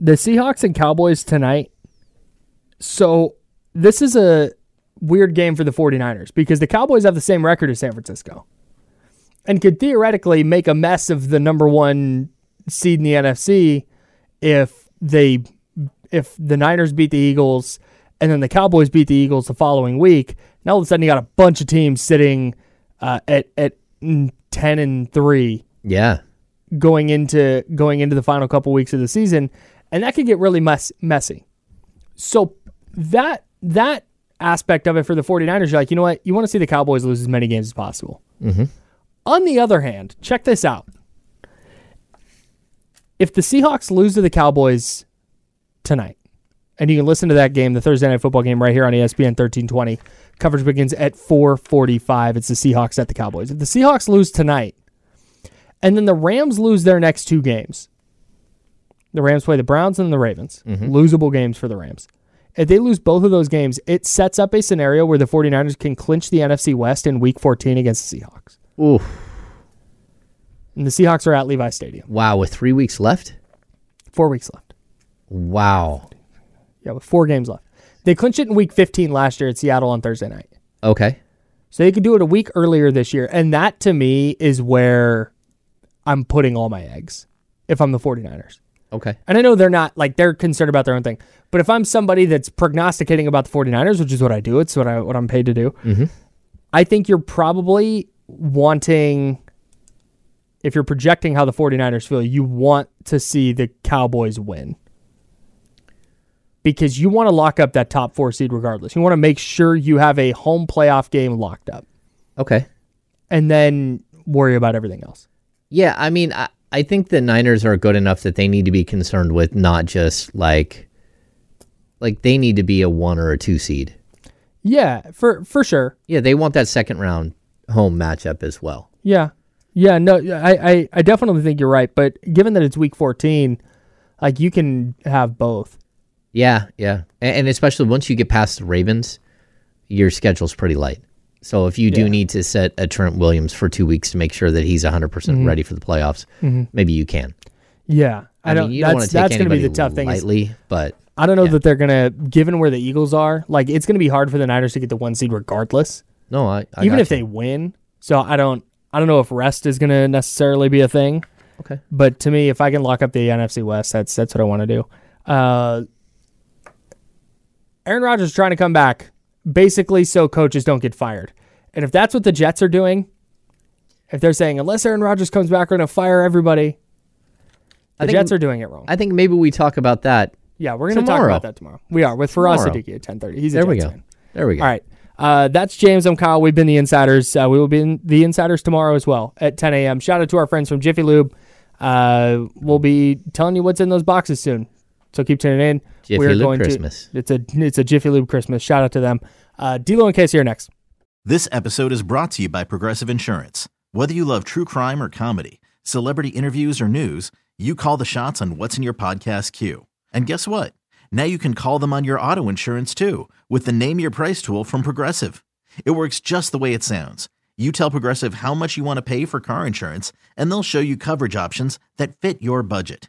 The Seahawks and Cowboys tonight. So this is a weird game for the 49ers because the Cowboys have the same record as San Francisco and could theoretically make a mess of the number one seed in the NFC if they if the Niners beat the Eagles and then the Cowboys beat the Eagles the following week. Now all of a sudden you got a bunch of teams sitting uh, at at ten and three Yeah. going into going into the final couple weeks of the season, and that could get really mess, messy. So that that aspect of it for the 49ers, you're like, you know what? You want to see the Cowboys lose as many games as possible. On the other hand, check this out. If the Seahawks lose to the Cowboys tonight, and you can listen to that game, the Thursday night football game right here on ESPN 1320. Coverage begins at 445. It's the Seahawks at the Cowboys. If the Seahawks lose tonight, and then the Rams lose their next two games, the Rams play the Browns and the Ravens. Mm-hmm. Losable games for the Rams. If they lose both of those games, it sets up a scenario where the 49ers can clinch the NFC West in week 14 against the Seahawks. Ooh. And the Seahawks are at Levi Stadium. Wow. With three weeks left. Four weeks left. Wow. Yeah, with four games left. They clinched it in week 15 last year at Seattle on Thursday night. Okay. So they could do it a week earlier this year. And that to me is where I'm putting all my eggs if I'm the 49ers. Okay. And I know they're not like they're concerned about their own thing. But if I'm somebody that's prognosticating about the 49ers, which is what I do, it's what I what I'm paid to do. Mm-hmm. I think you're probably wanting if you're projecting how the 49ers feel, you want to see the Cowboys win. Because you want to lock up that top 4 seed regardless. You want to make sure you have a home playoff game locked up Okay. and then worry about everything else. Yeah, I mean, I, I think the Niners are good enough that they need to be concerned with not just like, like they need to be a one or a two seed. Yeah, for for sure. Yeah, they want that second round home matchup as well. Yeah. Yeah, no, I, I, I definitely think you're right. But given that it's week 14, like you can have both. Yeah, yeah, and, and especially once you get past the Ravens, your schedule's pretty light. So if you do Yeah. need to set a Trent Williams for two weeks to make sure that he's 100% ready for the playoffs, maybe you can. Yeah. I, I, don't, mean, you don't want that's to take that's going to be the tough thing. is lightly, but I don't know yeah. that they're going to, given where the Eagles are, like it's going to be hard for the Niners to get the one seed regardless, no, I, I even if you. they win. So I don't, I don't know if rest is going to necessarily be a thing. okay. But to me, if I can lock up the NFC West, that's that's what I want to do. Uh, Aaron Rodgers is trying to come back, basically, so coaches don't get fired. And if that's what the Jets are doing, if they're saying unless Aaron Rodgers comes back, we're going to fire everybody, the I think- Jets are doing it wrong. I think maybe we talk about that. yeah, we're going to talk about that tomorrow. We are with Faraz Siddiqui at ten thirty. He's There we go. fan. There we go. All right. Uh, that's James. I'm Kyle. We've been the Insiders. Uh, we will be in the Insiders tomorrow as well at 10 a.m. Shout out to our friends from Jiffy Lube. Uh, we'll be telling you what's in those boxes soon. So keep tuning in. Jiffy We are Lube going to- it's a it's a Jiffy Lube Christmas. Shout out to them. Uh, D'Lo and Casey are next. This episode is brought to you by Progressive Insurance. Whether you love true crime or comedy, celebrity interviews or news, you call the shots on what's in your podcast queue. And guess what? Now you can call them on your auto insurance too with the Name Your Price tool from Progressive. It works just the way it sounds. You tell Progressive how much you want to pay for car insurance, and they'll show you coverage options that fit your budget.